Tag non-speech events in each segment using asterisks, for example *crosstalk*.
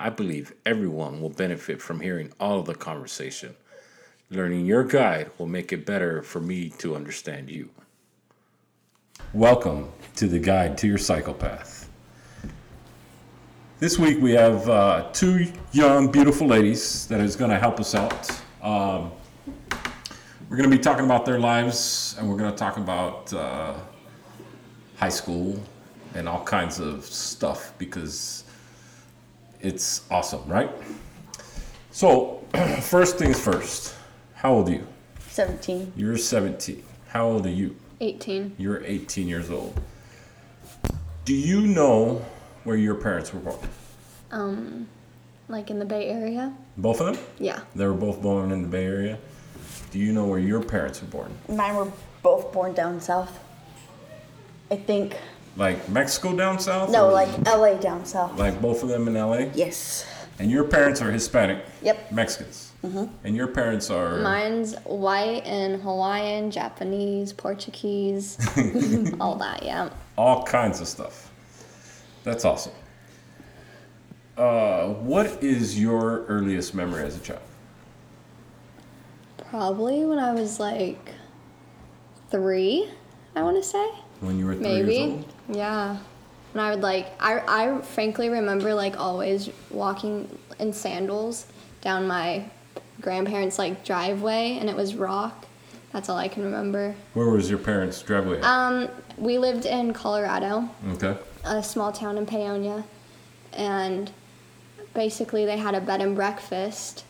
I believe everyone will benefit from hearing all of the conversation. Learning your guide will make it better for me to understand you. Welcome to the Guide to Your Psycho Path. This week we have uh, two young, beautiful ladies that is going to help us out. Um, we're going to be talking about their lives, and we're going to talk about uh, high school and all kinds of stuff because it's awesome, right? So, *clears throat* first things first. How old are you? 17. You're 17. How old are you? 18. You're 18 years old. Do you know where your parents were born? Um, like in the Bay Area? Both of them? Yeah. They were both born in the Bay Area. Do you know where your parents were born? Mine were both born down south. I think. Like Mexico down south? No, like LA down south. like both of them in LA? Yes. And your parents are Hispanic? Yep. Mexicans. And your parents are Mine's white and Hawaiian, Japanese, Portuguese, *laughs* *laughs* all that, yeah. all kinds of stuff. That's awesome. Uh, what is your earliest memory as a child? Probably when I was like three, I want to say. When you were three years Maybe. old? Yeah. And I would like, I, I frankly remember like always walking in sandals down my grandparents' like driveway and it was rock. That's all I can remember. Where was your parents' driveway? at? Um, we lived in Colorado. okay. a small town in Paonia, and basically they had a bed and breakfast,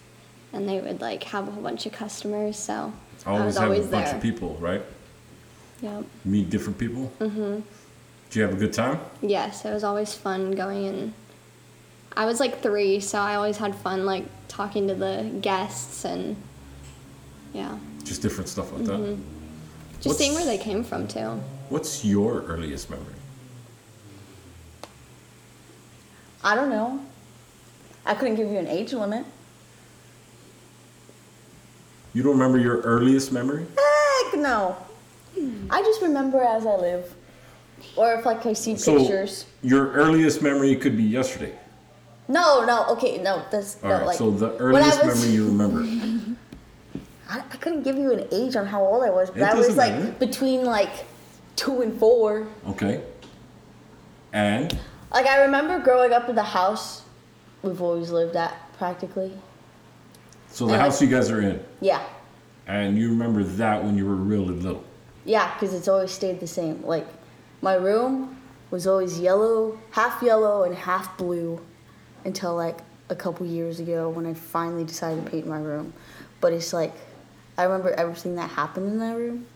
and they would like have a whole bunch of customers. So I Always was have always a bunch of people, right? Yep. Meet different people. Mm-hmm. Did you have a good time? Yes, it was always fun going in. I was like three, so I always had fun like talking to the guests and yeah, Just different stuff like that. Mm-hmm. just seeing where they came from too. What's your earliest memory? I don't know. I couldn't give you an age limit. You don't remember your earliest memory? Heck no. I just remember as I live. Or if like I see So pictures. your earliest memory could be yesterday. No, no, okay, no, that's All right. like so the earliest was- memory you remember. *laughs* I, I couldn't give you an age on how old I was, but It I was like matter. between like two and four. Okay. And Like I remember growing up in the house we've always lived at practically. so the And, house like- you guys are in, Yeah. and you remember that when you were really little. Yeah, because it's always stayed the same. Like my room was always yellow, half yellow and half blue until like a couple years ago when I finally decided to paint my room. But it's like I remember everything that happened in that room.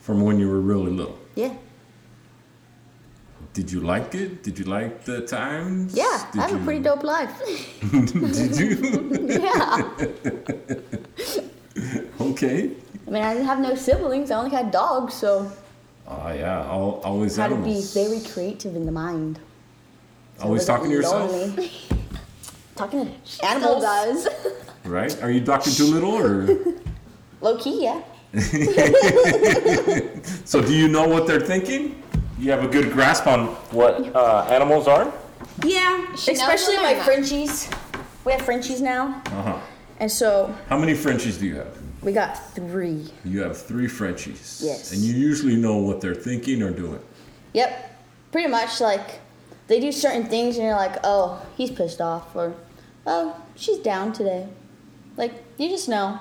From when you were really little. Yeah. Did you like it? Did you like the times? Yeah, Did I have you- a pretty dope life. *laughs* Did you? *laughs* yeah. *laughs* okay. I mean, I didn't have no siblings. I only had dogs, so Oh yeah, al- always I had to be very creative in the mind. So always wasn't talking to yourself, lonely. *laughs* talking to Still animals. does. *laughs* right? Are you Doctor Dolittle or? *laughs* Low key, yeah. so do you know what they're thinking? You have a good grasp on what uh, animals are. Yeah, She especially my. Frenchies. We have Frenchies now, Uh huh. and so How many Frenchies do you have? We got three. You have three Frenchies. Yes. And you usually know what they're thinking or doing. Yep, pretty much like they do certain things, and you're like, oh, he's pissed off, or oh, she's down today. Like you just know,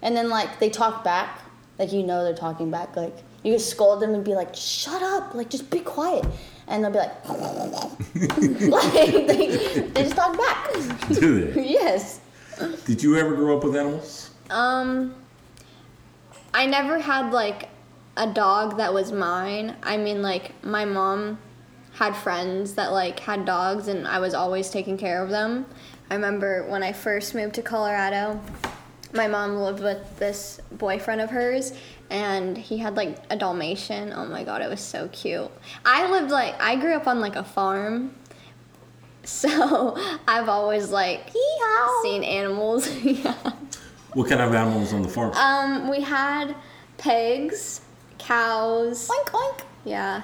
and then like they talk back, like you know they're talking back. Like you can scold them and be like, shut up, like just be quiet, and they'll be like, *laughs* like they, they just talk back. Do they? *laughs* yes. Did you ever grow up with animals? Um, I never had like a dog that was mine. I mean, like my mom had friends that like had dogs, and I was always taking care of them. I remember when I first moved to Colorado, my mom lived with this boyfriend of hers and he had like a Dalmatian. Oh my god, it was so cute. I lived like I grew up on like a farm. *laughs* So I've always like Yeehaw. seen animals. *laughs* yeah. What kind of animals on the farm? Um, we had pigs, cows. Oink oink. Yeah.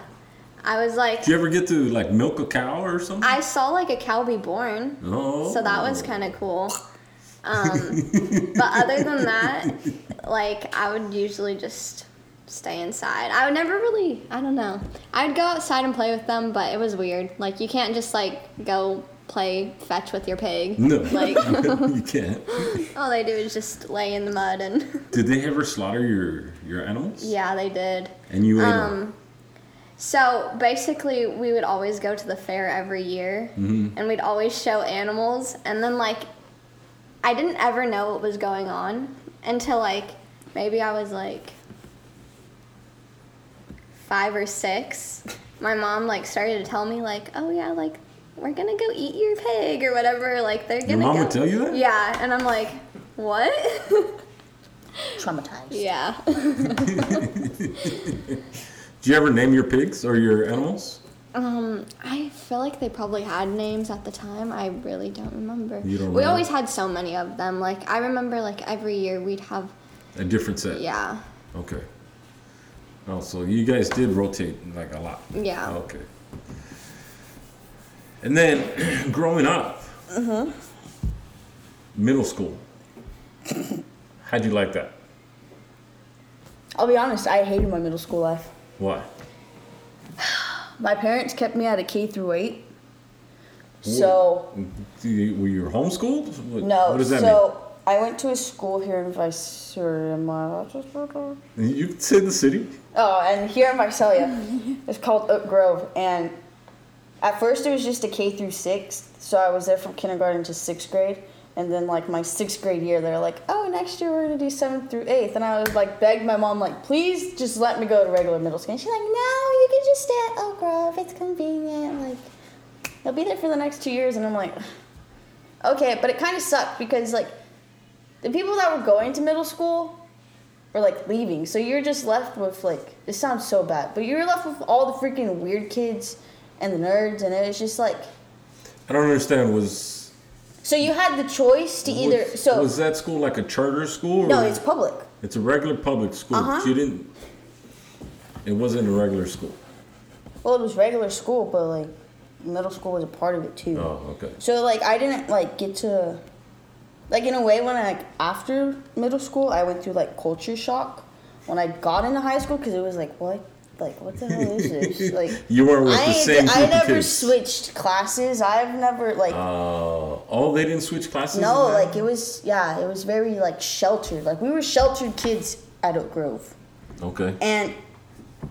I was like Did you ever get to like milk a cow or something? I saw like a cow be born. oh. So that was kind of cool. Um, but other than that, like I would usually just stay inside. I would never really, I don't know. I would go outside and play with them, but it was weird. Like you can't just like go play fetch with your pig. No, *laughs* Like *laughs* you can't. all they do is just lay in the mud and *laughs* Did they ever slaughter your your animals? yeah, they did. And you ate them. Um, so basically, we would always go to the fair every year, Mm-hmm. and we'd always show animals. And then, like, I didn't ever know what was going on until, like, maybe I was like five or six. My mom, like, started to tell me, like, oh, yeah, like, we're gonna go eat your pig or whatever. Like, they're gonna Your mom go. would tell you that? Yeah, and I'm like, what? *laughs* Traumatized. yeah. *laughs* Do you ever name your pigs or your animals? Um, I feel like they probably had names at the time. I really don't remember. You don't we know? always had so many of them. Like I remember, like every year we'd have. A different set. Yeah, Okay. Oh, so you guys did rotate like a lot. yeah. Okay. And then *clears throat* growing up, Mm-hmm. middle school. How'd you like that? I'll be honest, I hated my middle school life. Why? *sighs* My parents kept me at a K through eight. So Were you homeschooled? What, no, What does that so I went to a school here in Visalia. You can say the city. Oh, and here in Visalia, *laughs* it's called Oak Grove. And at first, it was just a K through six, so I was there from kindergarten to sixth grade. And then, like my sixth grade year, they're like, "Oh, next year we're gonna do seventh through eighth. And I was like, begged my mom, like, "Please, just let me go to regular middle school." And she's like, "No, you can just stay at Oak Grove. It's convenient. Like, you'll be there for the next two years." And I'm like, "Okay," but it kind of sucked because like the people that were going to middle school were like leaving. So you're just left with like this sounds so bad, but you're left with all the freaking weird kids and the nerds, and it was just like I don't understand. Was so you had the choice to either so was that school like a charter school? Or no, it's public. It's a regular public school. Uh-huh. You didn't. It wasn't a regular school. Well, it was regular school, but like middle school was a part of it too. Oh, okay. So like I didn't like get to like in a way when I like after middle school I went through like culture shock when I got into high school because it was like what like what the hell is this *laughs* like You weren't with I the same I never switched classes. I've never like Uh, oh, they didn't switch classes. no like it was yeah it was very like sheltered like we were sheltered kids at Oak Grove Okay. and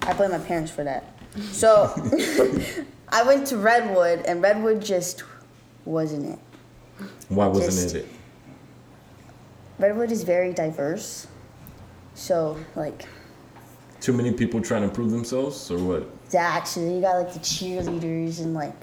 I blame my parents for that. So *laughs* I went to Redwood and Redwood just wasn't it. Why wasn't just- it? Redwood is very diverse. So like Too many people trying to prove themselves, or what? that so you got like the cheerleaders and like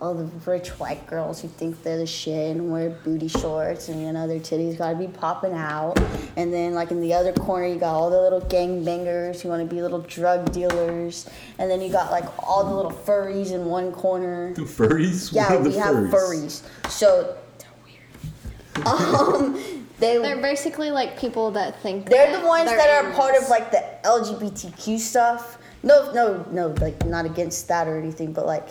all the rich white girls who think they're the shit and wear booty shorts and you know their titties gotta be popping out. And then like in the other corner you got all the little gangbangers who wanna be little drug dealers. And then you got like all the little furries in one corner. The furries? Yeah, what are the we have furries. So they're *laughs* weird. Um, they They're basically like people that think they're that the ones they're that are part of like the LGBTQ stuff. No, no, no, like not against that or anything, but like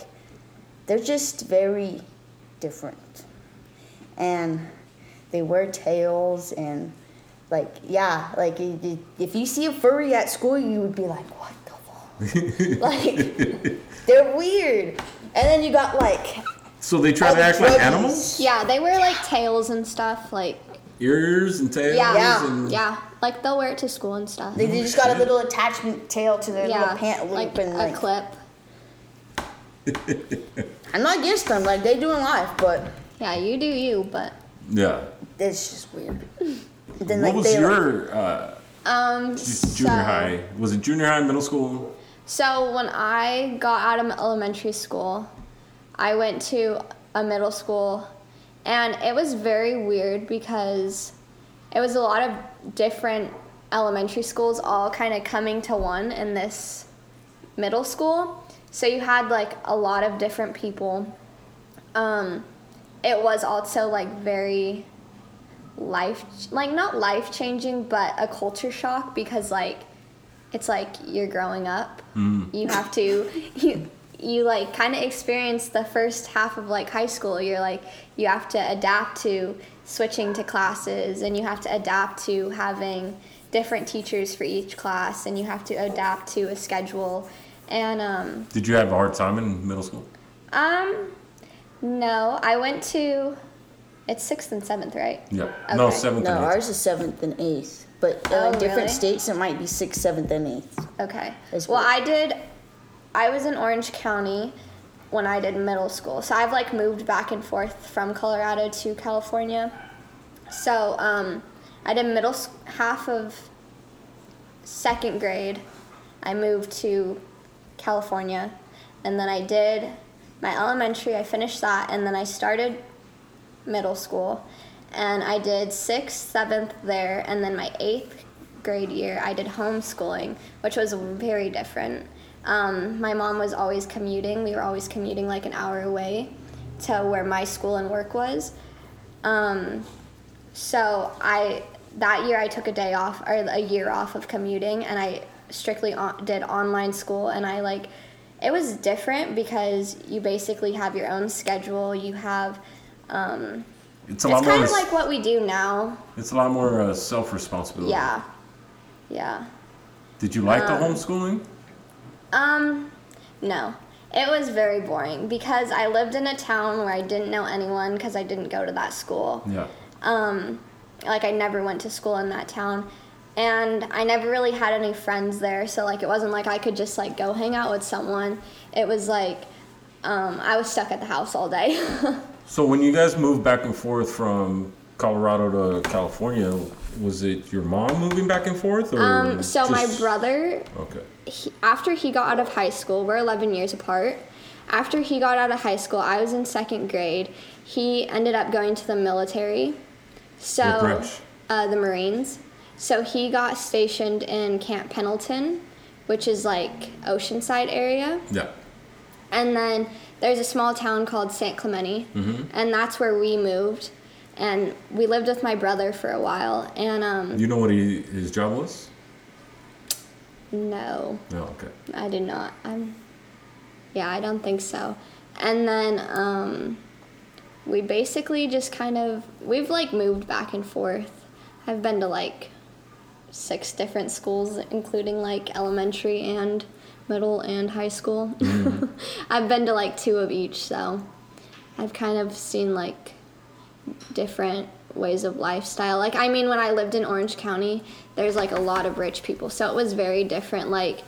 they're just very different, and they wear tails and like yeah, like i- i- if you see a furry at school, you would be like, what the fuck? *laughs* like they're weird. And then you got like So they try to act like animals? Yeah, they wear like tails and stuff. Like Ears and tails? yeah, Yeah. And yeah, like they'll wear it to school and stuff. They, they just got a little attachment tail to their yeah, little pant loop like and a like. clip. *laughs* I'm not against them, like they do in life, but Yeah, you do you, but Yeah. it's just weird. *laughs* Then What like was they your uh, um, junior so, high? Was it junior high, middle school? So when I got out of elementary school, I went to a middle school, and it was very weird because it was a lot of different elementary schools all kind of coming to one in this middle school. So you had like a lot of different people. Um, it was also like very life like not life changing but a culture shock because like it's like you're growing up you have to *laughs* you you like kind of experience the first half of like high school you're like you have to adapt to switching to classes and you have to adapt to having different teachers for each class and you have to adapt to a schedule and um Did you have a hard time in middle school? um no i went to it's sixth and seventh right Yeah. No, seventh No, and eighth. ours is seventh and eighth. But uh, Oh, in different really? states, it might be sixth, seventh, and eighth. Okay. Well, well. I did. I was in Orange County when I did middle school, so I've like moved back and forth from Colorado to California. So um, I did middle half of second grade. I moved to California, and then I did my elementary. I finished that, and then I started middle school, and I did sixth, seventh there, and then my eighth grade year I did homeschooling, which was very different. Um, my mom was always commuting. We were always commuting like an hour away to where my school and work was. Um, so I that year I took a day off or a year off of commuting, and I strictly on, did online school, and I like it was different because you basically have your own schedule. You have um, It's a it's lot kind more. of like what we do now. it's a lot more uh, self responsibility. Yeah, yeah. Did you like the Um, homeschooling? Um, no. It was very boring because I lived in a town where I didn't know anyone because I didn't go to that school. Yeah. Um, like I never went to school in that town. And I never really had any friends there, so like it wasn't like I could just like go hang out with someone. It was like um, I was stuck at the house all day. *laughs* So when you guys moved back and forth from Colorado to California, was it your mom moving back and forth, or um, so my brother Okay. He, after he got out of high school, we're 11 years apart. After he got out of high school, I was in second grade. He ended up going to the military. So? Uh, the Marines. So he got stationed in Camp Pendleton, which is like Oceanside area. Yeah. And then there's a small town called San Clemente, and that's where we moved. And we lived with my brother for a while. And um, You know what he, his job was? No. No. Okay. I did not. I'm. Yeah, I don't think so. And then um, we basically just kind of we've like moved back and forth. I've been to like six different schools, including like elementary and middle and high school. *laughs* I've been to like two of each, so I've kind of seen like different ways of lifestyle. Like I mean when I lived in Orange County, there's like a lot of rich people. So it was very different like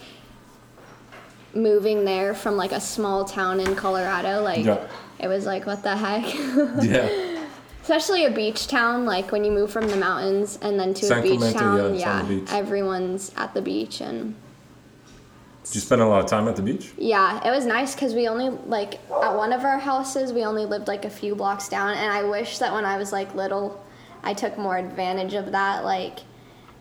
moving there from like a small town in Colorado, like Yeah. it was like what the heck? *laughs* Yeah. Especially a beach town, like when you move from the mountains and then to San a beach Clemente, town, yeah, the beach. everyone's at the beach and Did you spend a lot of time at the beach? yeah, it was nice because we only like at one of our houses we only lived like a few blocks down, and I wish that when I was like little, I took more advantage of that, like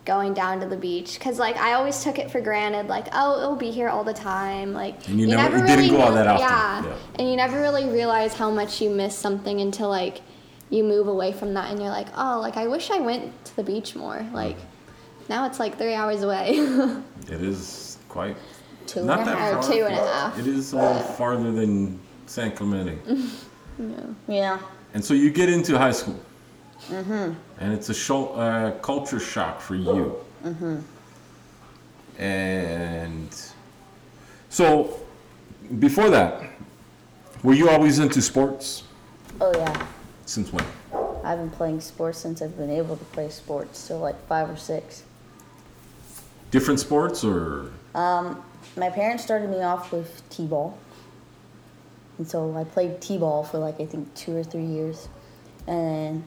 going down to the beach, because like I always took it for granted, like oh it'll be here all the time, like And you never- you didn't go out that often, yeah, yeah. and you never really realize how much you miss something until like you move away from that, and you're like oh like I wish I went to the beach more, like now it's like three hours away. *laughs* It is quite. Two not and a that half. far. Or two and a half. It is a little farther than San Clemente. *laughs* Yeah. And so you get into high school. Mm-hmm. And it's a show, uh, culture shock for you. Mm-hmm. And so before that, were you always into sports? Oh yeah. Since when? I've been playing sports since I've been able to play sports, so like five or six. Different sports or? Um, my parents started me off with t-ball, and so I played t-ball for like I think two or three years, and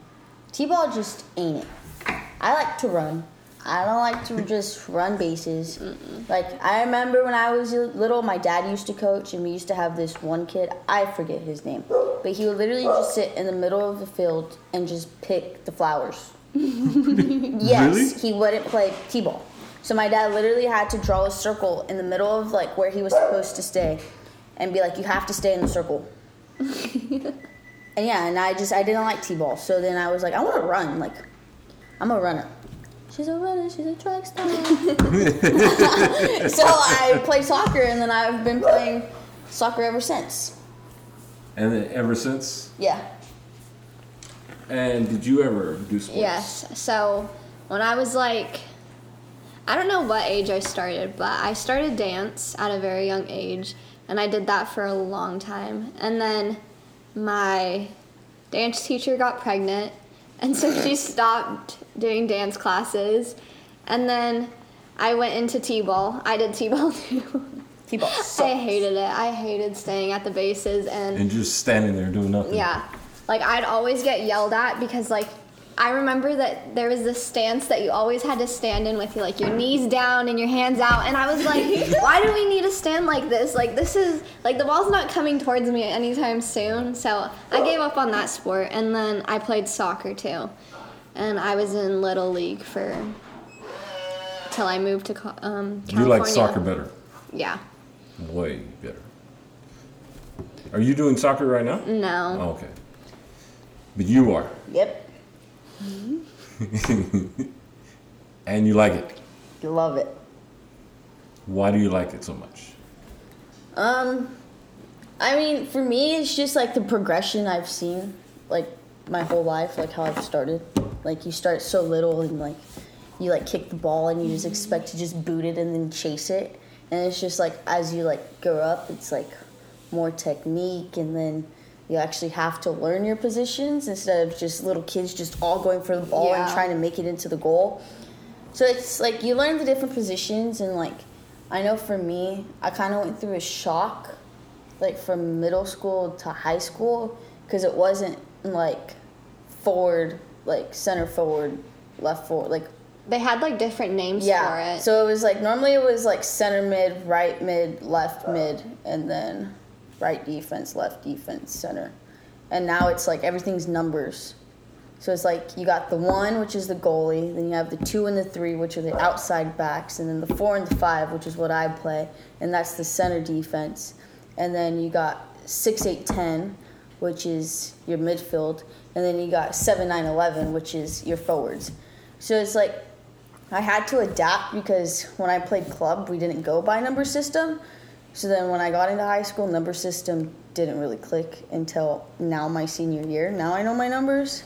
t-ball just ain't it. I like to run. I don't like to *laughs* just run bases. Like I remember when I was little, my dad used to coach, and we used to have this one kid. I forget his name. but he would literally just sit in the middle of the field and just pick the flowers. *laughs* yes, Really? he wouldn't play t-ball. So my dad literally had to draw a circle in the middle of like where he was supposed to stay, and be like, "You have to stay in the circle." *laughs* and yeah, and I just I didn't like t-ball, so then I was like, I want to run. Like, I'm a runner. She's a runner. She's a track star. *laughs* *laughs* so I played soccer, and then I've been playing soccer ever since. And then ever since. Yeah. And did you ever do sports? Yes. So when I was like, I don't know what age I started, but I started dance at a very young age, and I did that for a long time. And then my dance teacher got pregnant, and so she *laughs* stopped doing dance classes. And then I went into t-ball. I did t-ball *laughs* too. T-ball. I hated it. I hated staying at the bases and And just standing there doing nothing. yeah. Like I'd always get yelled at because like I remember that there was this stance that you always had to stand in with your like your knees down and your hands out and I was like, *laughs* why do we need to stand like this? Like this is like the ball's not coming towards me anytime soon. So I gave up on that sport and then I played soccer too. And I was in little league for till I moved to um California. You like soccer better. Yeah. Way better. Are you doing soccer right now? No. Oh, okay. But you are. Yep. *laughs* And you like it. You love it. Why do you like it so much? Um, I mean, for me, it's just like the progression I've seen, like my whole life, like how I've started. Like you start so little and like you like kick the ball and you just expect to just boot it and then chase it, and it's just like as you like grow up, it's like more technique and then you actually have to learn your positions instead of just little kids just all going for the ball and trying to make it into the goal. So it's like you learn the different positions and like I know for me, I kind of went through a shock like from middle school to high school because it wasn't like forward, like center forward, left forward, like They had like different names for yeah. it. So it was like normally it was like center mid, right mid, left oh. mid, and then right defense, left defense, center. And now it's like everything's numbers. So it's like you got the one, which is the goalie, then you have the two and the three, which are the outside backs, and then the four and the five, which is what I play, and that's the center defense. And then you got six, eight, ten, which is your midfield, and then you got seven, nine, eleven, which is your forwards. So it's like I had to adapt because when I played club, we didn't go by number system. So then when I got into high school, number system didn't really click until now my senior year. Now I know my numbers.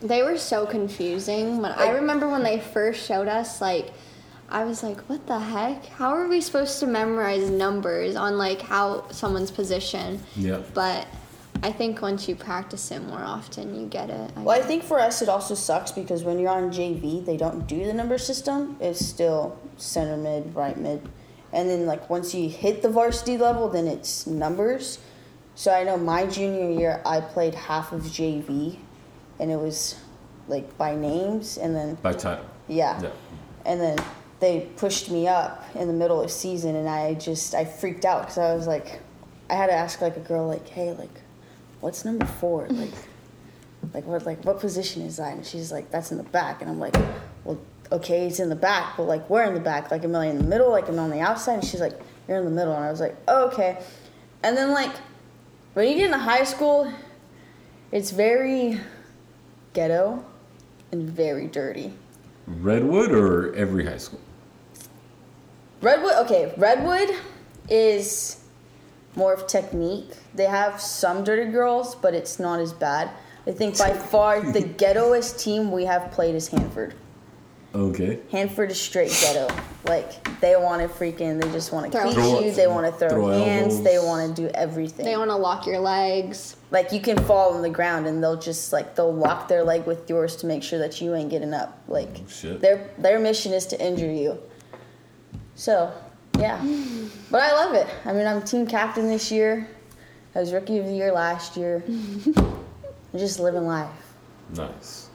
They were so confusing. When I remember when they first showed us, like, I was like, "What the heck? How are we supposed to memorize numbers on like how someone's position?" Yeah. But I think once you practice it more often, you get it. I Well, I think for us it also sucks because when you're on JV, they don't do the number system. It's still center mid, right mid. And then like once you hit the varsity level, then it's numbers. So I know my junior year I played half of JV and it was like by names and then By title. yeah. Yeah. And then they pushed me up in the middle of season, and I just I freaked out because I was like, I had to ask like a girl like, hey, like, what's number four? Like, like what like what position is that? And she's like, that's in the back, and I'm like, well, okay, he's in the back, but like where in the back? Like am I in the middle? Like am I on the outside? And she's like, you're in the middle, and I was like, oh, okay. And then like when you get into high school, it's very ghetto and very dirty. Redwood or every high school? Redwood, okay, Redwood is more of technique. They have some dirty girls, but it's not as bad. I think by *laughs* far the ghettoest team we have played is Hanford. Okay. Hanford is straight ghetto. Like they want to freaking, they just want to Throw- cleat Throw- you. They want to throw, throw hands. elbows. They want to do everything. they want to lock your legs. like you can fall on the ground and they'll just like they'll lock their leg with yours to make sure that you ain't getting up. Like Oh, shit. their their mission is to injure you. So yeah, but I love it. I mean, I'm team captain this year. I was rookie of the year last year. *laughs* Just living life. Nice.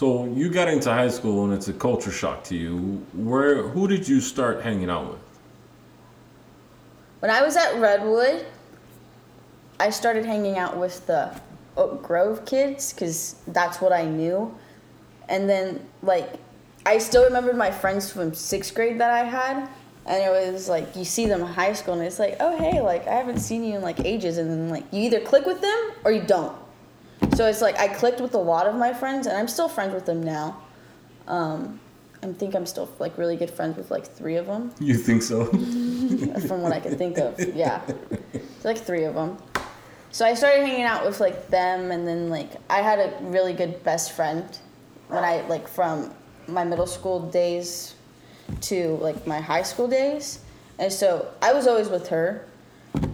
So you got into high school and it's a culture shock to you. Where who did you start hanging out with? When I was at Redwood, I started hanging out with the Oak Grove kids because that's what I knew. And then, like, I still remembered my friends from sixth grade that I had. And it was like, you see them in high school, and it's like, oh, hey, like, I haven't seen you in like ages. And then, like, you either click with them or you don't. So it's like, I clicked with a lot of my friends, and I'm still friends with them now. Um, I think I'm still like really good friends with like three of them You think so? *laughs* from what I can think of. Yeah, *laughs* it's like three of them. So I started hanging out with like them, and then like I had a really good best friend when I like from my middle school days to like my high school days, and so I was always with her.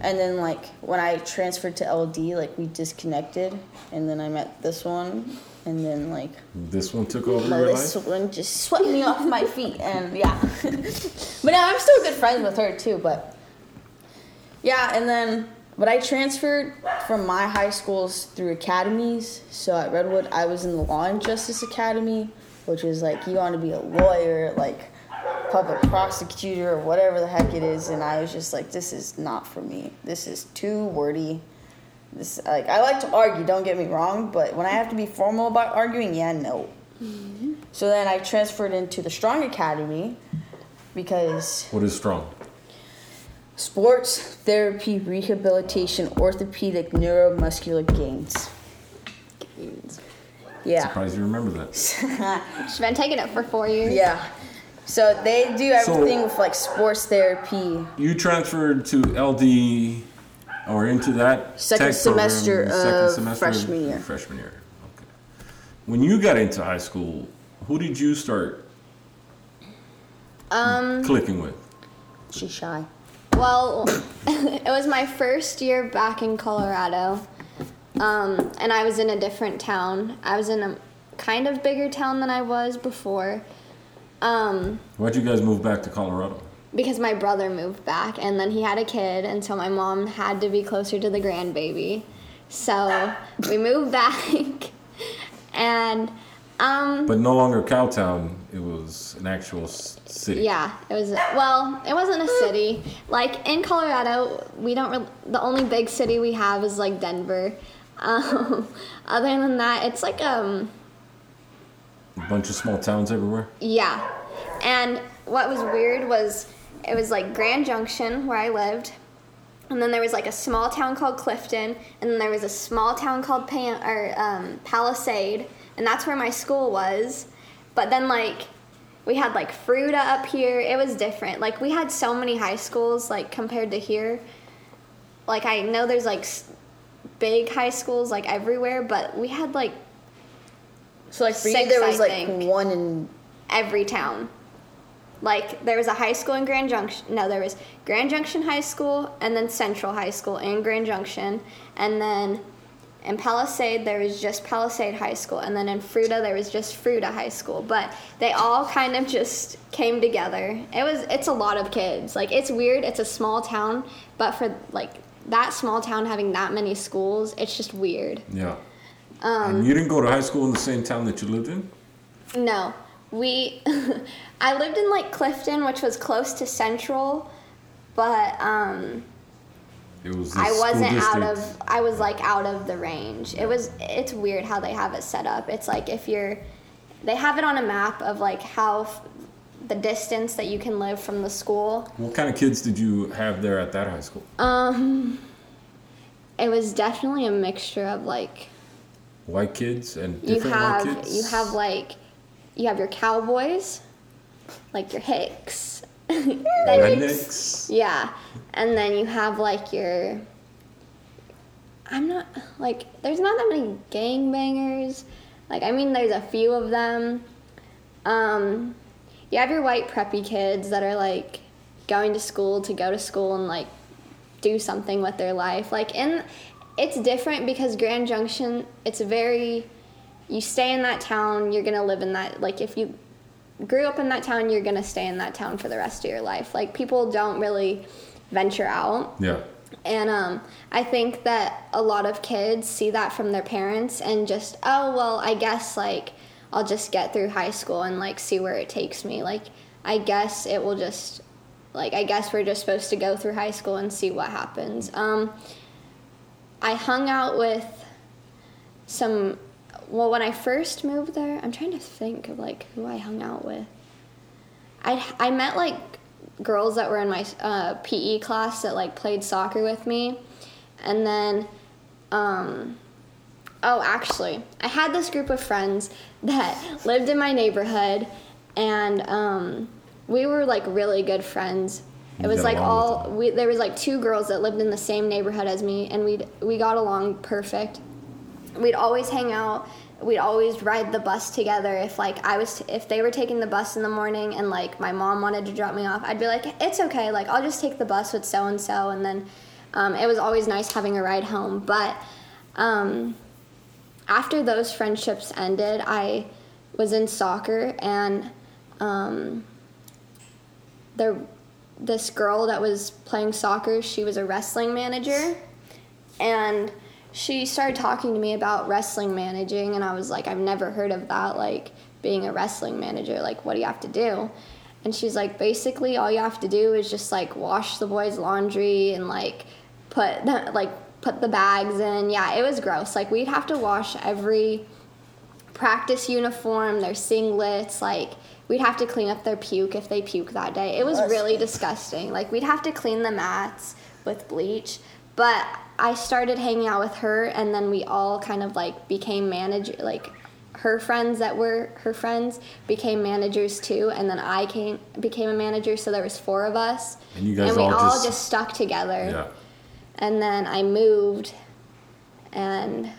And then like when I transferred to LD, like we disconnected, and then I met this one, and then like this one took over your this life. one just swept me off my feet, and yeah. *laughs* but now I'm still good friends with her too. But yeah, and then but I transferred from my high schools through academies. So at Redwood, I was in the Law and Justice Academy, which is like you want to be a lawyer, like public prosecutor or whatever the heck it is. And I was just like, this is not for me. This is too wordy. This like I like to argue. Don't get me wrong, but when I have to be formal about arguing, yeah, no. Mm-hmm. So then I transferred into the Strong Academy because What is strong? sports therapy, rehabilitation, orthopedic, neuromuscular gains. Yeah. Surprised you remember that. *laughs* She's been taking it for four years. Yeah. So they do So- everything with like sports therapy. You transferred to LD or into that Second semester program, of freshman year. Freshman year. Okay. When you got into high school, who did you start Um, clicking with? She's shy. well, *laughs* it was my first year back in Colorado, um, and I was in a different town. I was in a kind of bigger town than I was before, um, Why'd you guys move back to Colorado? because my brother moved back, and then he had a kid, and so my mom had to be closer to the grandbaby. So we moved *laughs* back, and um, But no longer Cowtown. It was an actual city. Yeah, it was. Well, it wasn't a city. Like in Colorado, we don't. Re- the only big city we have is like Denver. *laughs* Um, other than that, it's like um Bunch of small towns everywhere. yeah. And what was weird was it was like Grand Junction where I lived, and then there was like a small town called Clifton, and then there was a small town called Pan- or um, Palisade, and that's where my school was. But then like we had like Fruita up here. It was different. Like we had so many high schools like compared to here. Like I know there's like big high schools like everywhere, but we had like So like for you, there was I like think. one in every town. Like there was a high school in Grand Junction. No, there was Grand Junction High School and then Central High School in Grand Junction, and then in Palisade there was just Palisade High School, and then in Fruita there was just Fruita High School. But they all kind of just came together. It was it's a lot of kids. Like it's weird. It's a small town, but for like that small town having that many schools, it's just weird. Yeah. Um, and you didn't go to high school in the same town that you lived in? No, we. *laughs* I lived in like Clifton, which was close to Central, but um, It was. I wasn't out of. I was like out of the range. It was. It's weird how they have it set up. It's like if you're, they have it on a map of like how, f- the distance that you can live from the school. What kind of kids did you have there at that high school? Um, it was definitely a mixture of like White kids and you different have white kids. you have like you have your cowboys like your hicks. *laughs* Rednecks. yeah. And then you have like your i'm not like there's not that many gangbangers. Like i mean there's a few of them. Um you have your white preppy kids that are like going to school to go to school and like do something with their life. Like in it's different because grand junction it's very you stay in that town you're gonna live in that like if you grew up in that town you're gonna stay in that town for the rest of your life like people don't really venture out Yeah. and um, I think that a lot of kids see that from their parents and just, oh, well, I guess like I'll just get through high school and like see where it takes me. Like, I guess it will just, like, I guess we're just supposed to go through high school and see what happens. Um, I hung out with some. Well, when I first moved there, I'm trying to think of like who I hung out with. I I met like girls that were in my uh, PE class that like played soccer with me, and then. Um, oh, actually, I had this group of friends that *laughs* lived in my neighborhood, and um, we were like really good friends. It was like all we, there was like two girls that lived in the same neighborhood as me, and we we got along perfect. We'd always hang out. We'd always ride the bus together. If like I was, if they were taking the bus in the morning, and like my mom wanted to drop me off, I'd be like, it's okay. Like I'll just take the bus with so and so, and then um, it was always nice having a ride home. But um, after those friendships ended, I was in soccer and um, there this girl that was playing soccer, she was a wrestling manager and she started talking to me about wrestling managing and I was like I've never heard of that like being a wrestling manager like what do you have to do? And she's like basically all you have to do is just like wash the boys laundry and like put like put the bags in. Yeah, it was gross. Like we'd have to wash every practice uniform, their singlets, like we'd have to clean up their puke if they puke that day. It was That's really good. disgusting. Like we'd have to clean the mats with bleach. But I started hanging out with her and then we all kind of like became manager like her friends that were her friends became managers too and then I came became a manager so there was four of us. And you guys we all all just- just stuck together Yeah. and then I moved, and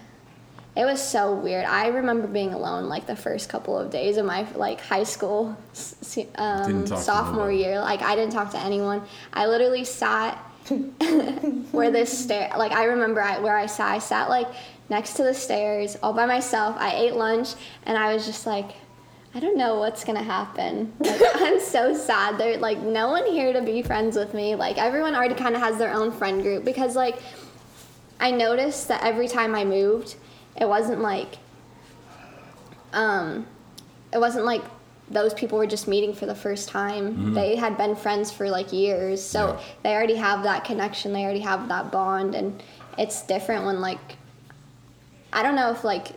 it was so weird. I remember being alone like the first couple of days of my like high school s- s- um, Didn't talk to sophomore year. Like I didn't talk to anyone. I literally sat *laughs* where this stair. Like I remember I, where I sat. I sat like next to the stairs all by myself. I ate lunch, and I was just like. I don't know what's gonna happen. Like, *laughs* I'm so sad. There's like no one here to be friends with me. Like everyone already kind of has their own friend group because like I noticed that every time I moved, it wasn't like um it wasn't like those people were just meeting for the first time. They had been friends for like years. So Mm-hmm. Yeah. they already have that connection. They already have that bond and it's different when like I don't know if like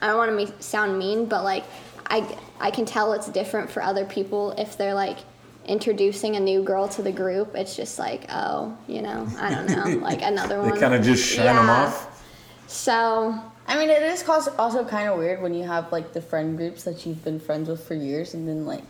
I don't want to make, sound mean, but like I I can tell it's different for other people if they're like introducing a new girl to the group. It's just like, oh, you know, I don't know, like another *laughs* one. They kind of just shine them off. So I mean, it is also kind of weird when you have like the friend groups that you've been friends with for years, and then like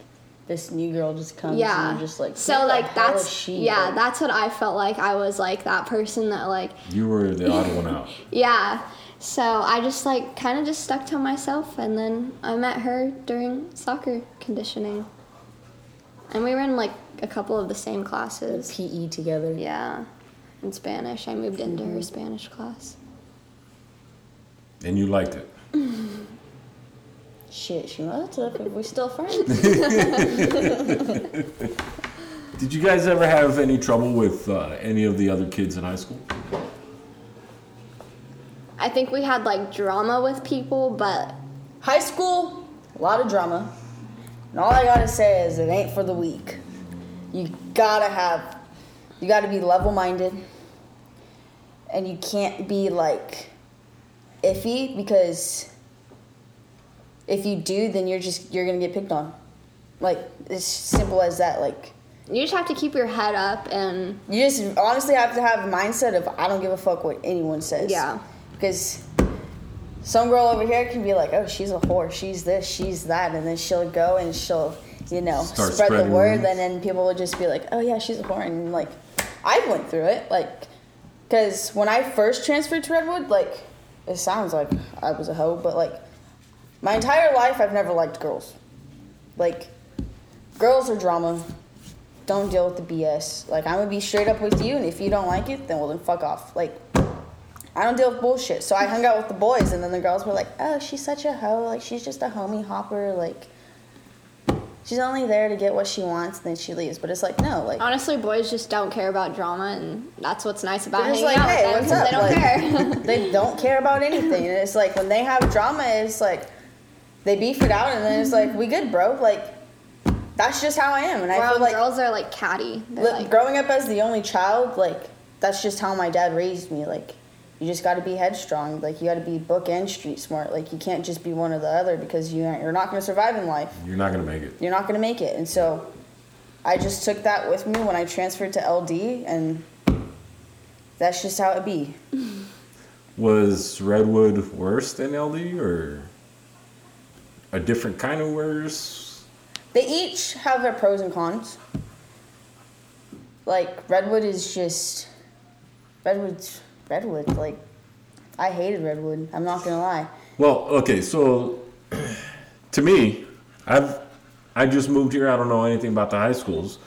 this new girl just comes yeah, and you're just like, so like that's she? yeah, Like, that's what I felt like. I was like that person that like *laughs* You were the odd one out. *laughs* Yeah. So I just like kind of just stuck to myself, and then I met her during soccer conditioning, and we were in like a couple of the same classes. PE E together. Yeah, in Spanish. I moved into her Spanish class. And you liked it. *laughs* Shit, she must have if we're still friends. *laughs* *laughs* Did you guys ever have any trouble with uh, any of the other kids in high school? I think we had like drama with people, but High school, a lot of drama. And all I gotta say is it ain't for the weak. You gotta have, you gotta be level minded. And you can't be like iffy because if you do, then you're just, you're gonna get picked on. Like, it's simple as that. Like, you just have to keep your head up and you just honestly have to have a mindset of I don't give a fuck what anyone says. Yeah. Because some girl over here can be like, oh, she's a whore, she's this, she's that, and then she'll go and she'll, you know, Start spread the word, and then people will just be like, oh yeah, she's a whore, and like, I went through it, like, because when I first transferred to Redwood, like, it sounds like I was a hoe, but like, my entire life I've never liked girls. Like, girls are drama. Don't deal with the BS. Like, I'm gonna be straight up with you, and if you don't like it, then well, then fuck off. Like, I don't deal with bullshit. So I hung out with the boys, and then the girls were like, "Oh, she's such a hoe. Like, she's just a homie hopper. Like, she's only there to get what she wants, and then she leaves." But it's like, no, like, honestly, boys just don't care about drama, and that's what's nice about hanging like, out "Hey, with them they don't Like- care. *laughs* they don't care about anything. And it's like when they have drama, it's like they beef it out, and then it's like, "We good, bro." Like, that's just how I am, and I feel like girls are like catty. Li- like, growing up as the only child, like that's just how my dad raised me. Like you just got to be headstrong. Like you got to be book and street smart. Like you can't just be one or the other because you aren't, you're not going to survive in life. You're not gonna make it. You're not going to make it. And so, I just took that with me when I transferred to LD, and that's just how it be. *laughs* Was Redwood worse than LD or a different kind of worse? They each have their pros and cons. Like Redwood is just Redwood's Redwood. Like I hated Redwood. I'm not gonna lie. Well, okay, so *clears throat* to me, I've I just moved here. I don't know anything about the high schools,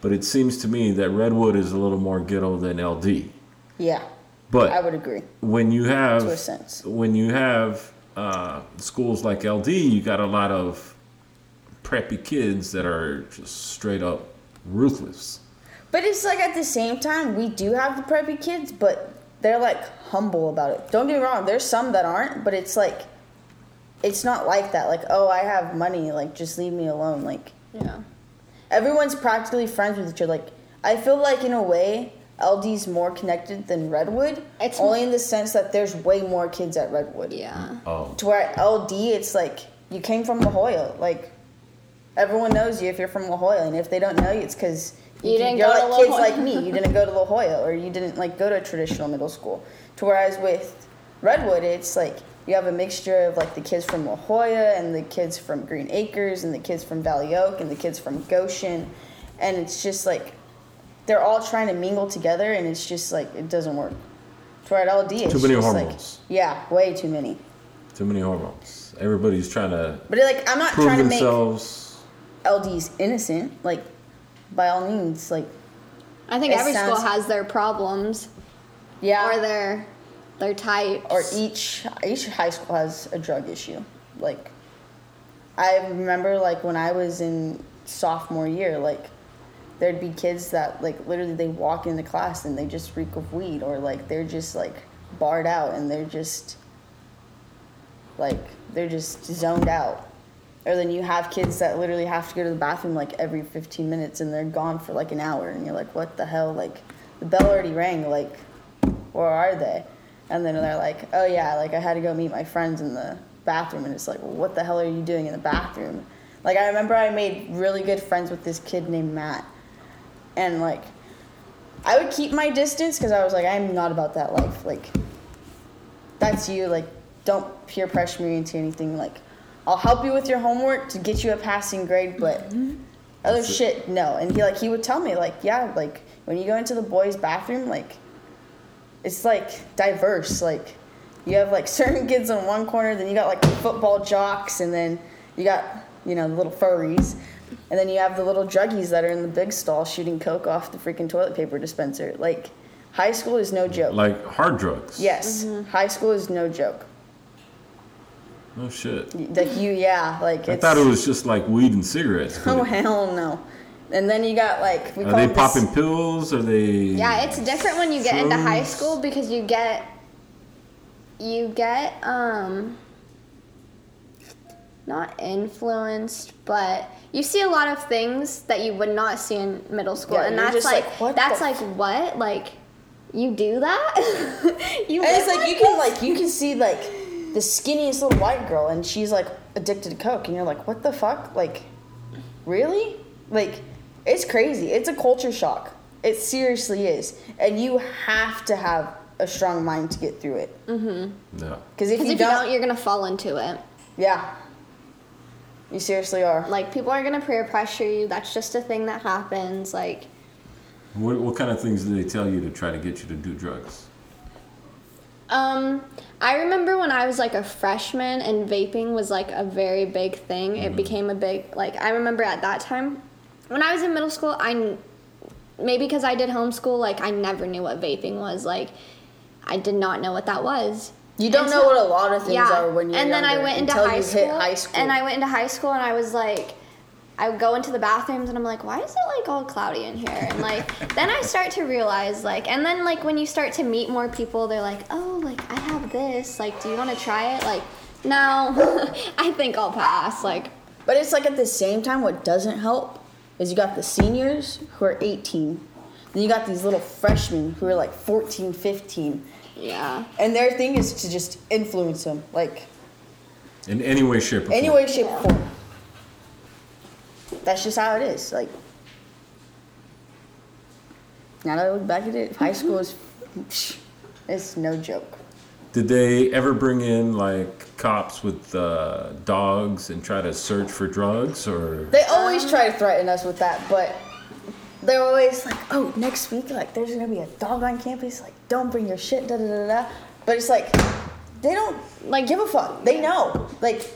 but it seems to me that Redwood is a little more ghetto than LD. Yeah, But I would agree. when you have To a sense. when you have uh, schools like LD, you got a lot of preppy kids that are just straight up ruthless. But it's like at the same time, we do have the preppy kids, but they're like humble about it. Don't get me wrong, there's some that aren't, but it's like, it's not like that. Like, oh, I have money, like, just leave me alone. Like, Yeah. everyone's practically friends with each other. Like, I feel like in a way, LD's more connected than Redwood. It's only in the sense that there's way more kids at Redwood. Yeah. Oh, To where at LD, it's like you came from La Joya. Like, everyone knows you if you're from La Joya, and if they don't know you, it's because You didn't you're go to like La kids Jolla. like me. You didn't go to La Joya, or you didn't like go to a traditional middle school. To whereas with Redwood, it's like you have a mixture of like the kids from La Joya and the kids from Green Acres and the kids from Valley Oak and the kids from Goshen, and it's just like they're all trying to mingle together, and it's just like it doesn't work. To where at LD, it's Too many just, like- hormones. yeah, way too many. too many hormones. Everybody's trying to But like, I'm not prove trying to make themselves. LD's innocent. Like, by all means, like, I think every sounds- school has their problems yeah. or their their types. or each each high school has a drug issue. Like, I remember like when I was in sophomore year, like there'd be kids that like literally they walk into class and they just reek of weed, or like they're just like barred out and they're just like they're just zoned out. Or then you have kids that literally have to go to the bathroom like every 15 minutes and they're gone for like an hour and you're like, what the hell? Like, the bell already rang. Like, where are they? And then they're like, oh yeah, like I had to go meet my friends in the bathroom. And it's like, well, what the hell are you doing in the bathroom? Like, I remember I made really good friends with this kid named Matt. And like, I would keep my distance because I was like, I'm not about that life. Like, that's you. Like, don't peer pressure me into anything. Like, I'll help you with your homework to get you a passing grade, but mm-hmm. other That's it. shit, no. And he like he would tell me like, yeah, like when you go into the boys' bathroom, like it's like diverse. Like you have like *laughs* certain kids in one corner, then you got like football jocks, and then you got you know the little furries, and then you have the little druggies that are in the big stall shooting coke off the freaking toilet paper dispenser. Like high school is no joke. Like hard drugs. yes, mm-hmm. high school is no joke. No shit. Like you, yeah, like I thought it was just like weed and cigarettes. *laughs* Oh hell no! And then you got like we Are call they it this- popping pills? Are they? Yeah, it's different when you get into high school because you get you get um not influenced, but you see a lot of things that you would not see in middle school, Yeah, and that's just like, like, what that's the like what like you do that? *laughs* you And it's live like you can like you can see like the skinniest little white girl, and she's like addicted to coke, and you're like, what the fuck? Like, really? Like, it's crazy. It's a culture shock. It seriously is, and you have to have a strong mind to get through it. No. Because if, Because you, if don't, you don't, you're gonna fall into it. yeah, you seriously are. Like people are gonna peer pressure you. That's just a thing that happens. Like What, what kind of things do they tell you to try to get you to do drugs? Um, I remember when I was like a freshman and vaping was like a very big thing. It mm-hmm. became a big like I remember at that time when I was in middle school, I maybe because I did homeschool, like I never knew what vaping was. Like I did not know what that was. You don't know what a lot of things are when you're and then I went into until high school, high school. and I went into high school and I was like I would go into the bathrooms and I'm like, why is it like all cloudy in here? And like *laughs* then I start to realize like and then like when you start to meet more people, they're like, Oh, like I have this, like do you wanna try it? Like, no, *laughs* I think I'll pass. Like But it's like at the same time, what doesn't help is you got the seniors who are 18. Then you got these little freshmen who are like 14, 15. Yeah. and their thing is to just influence them, like In any way, shape, or form. any way, shape, or form. That's just how it is. Like now that I look back at it, high school is it's no joke. Did they ever bring in like cops with uh, dogs and try to search for drugs, or They always try to threaten us with that, but they're always like, "Oh, next week, like, there's gonna be a dog on campus. Like, don't bring your shit." Da da da da. But it's like they don't like give a fuck. They know, like,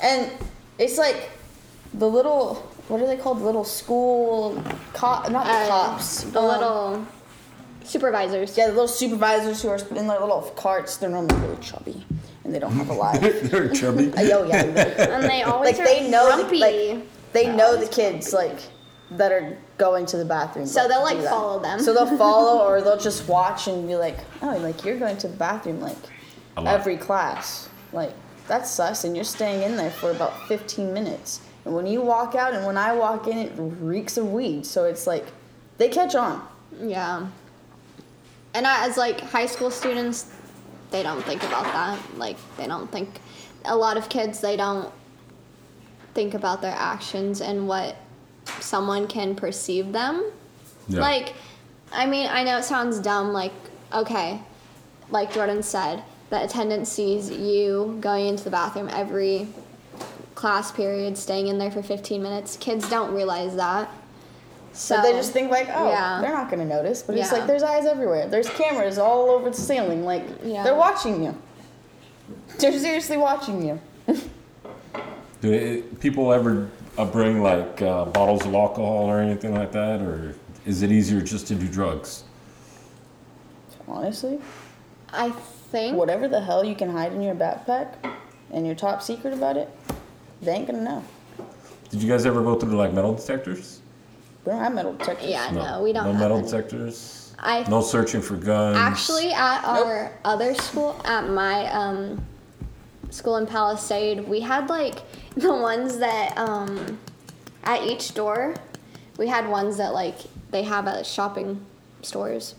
and it's like the little what are they called? Little school cop, not the Uh, cops, The um, little supervisors. yeah, the little supervisors who are in their little carts. They're normally really chubby and they don't have a life. *laughs* they're chubby? Yo, *laughs* yeah, really. And they always like are they know the, like they know the kids like that are going to the bathroom. So they'll, like, follow them. So they'll follow *laughs* or they'll just watch and be like, oh, like you're going to the bathroom like every class. Like that's sus, and you're staying in there for about 15 minutes. And when you walk out and when I walk in, it reeks of weed. So it's like they catch on. Yeah. And I, as like high school students, they don't think about that. Like they don't think. A lot of kids they don't think about their actions and what someone can perceive them. Yeah. Like, I mean, I know it sounds dumb. Like, okay, like Jordan said, the attendant sees you going into the bathroom every class period, staying in there for 15 minutes. Kids don't realize that. So So they just think like, oh, Yeah. they're not gonna notice. But it's like there's eyes everywhere. There's cameras all over the ceiling. Like Yeah. they're watching you. They're seriously watching you. *laughs* Do it, people ever uh, bring like uh, bottles of alcohol or anything like that, or is it easier just to do drugs? Honestly, I think whatever the hell you can hide in your backpack, and you're top secret about it, they ain't gonna know. Did you guys ever go through like metal detectors? We don't have metal detectors. Yeah, no, we don't No have metal any. detectors. I no searching for guns. actually at our other school, at my um, school in Palisade, we had like *laughs* the ones that um, at each door, we had ones that like they have at shopping stores,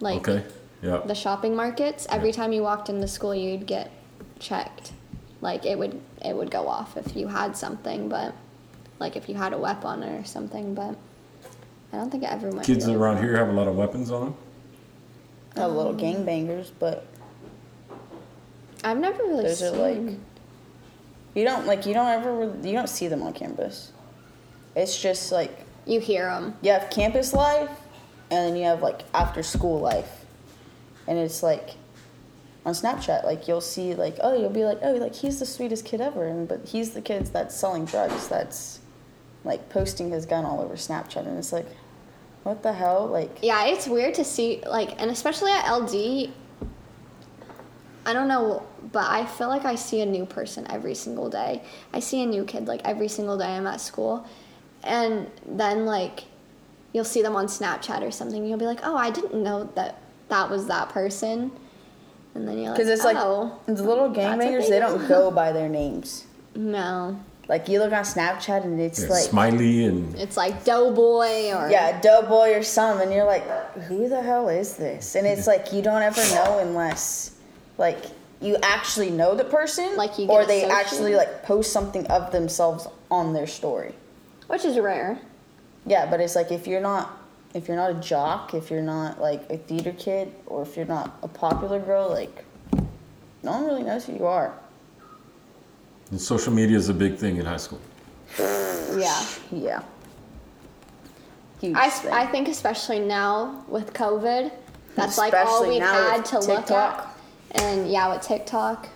like Okay. Yeah. the shopping markets. Every time you walked into school, you'd get checked. Like it would it would go off if you had something, but like if you had a weapon or something. But I don't think it ever went. Kids really around far. here have a lot of weapons on them. Have little um, gangbangers, but I've never really those seen. are like you don't like you don't ever really- you don't see them on campus. It's just like you hear them. you have campus life, and then you have like after school life, and it's like on Snapchat, like you'll see like oh you'll be like oh like he's the sweetest kid ever, and but he's the kid that's selling drugs that's like posting his gun all over Snapchat, and it's like what the hell like Yeah, it's weird to see like, and especially at LD. I don't know, but I feel like I see a new person every single day. I see a new kid like every single day I'm at school, and then like you'll see them on Snapchat or something. You'll be like, oh, I didn't know that that was that person, and then you're like, because it's like oh, the little that's what gangbangers they they do. don't go *laughs* by their names. no, Like you look on Snapchat and it's Yeah, like Smiley and it's like Doughboy or yeah, Doughboy or some, and you're like, who the hell is this? And it's like you don't ever know unless like you actually know the person, Like you get or they associated. actually like post something of themselves on their story. which is rare. Yeah, but it's like if you're not if you're not a jock, if you're not like a theater kid, or if you're not a popular girl, like no one really knows who you are. and social media is a big thing in high school. *sighs* Yeah. Yeah. Huge I, thing. I think especially now with COVID, that's like all we've had with to look at. And yeah, with TikTok,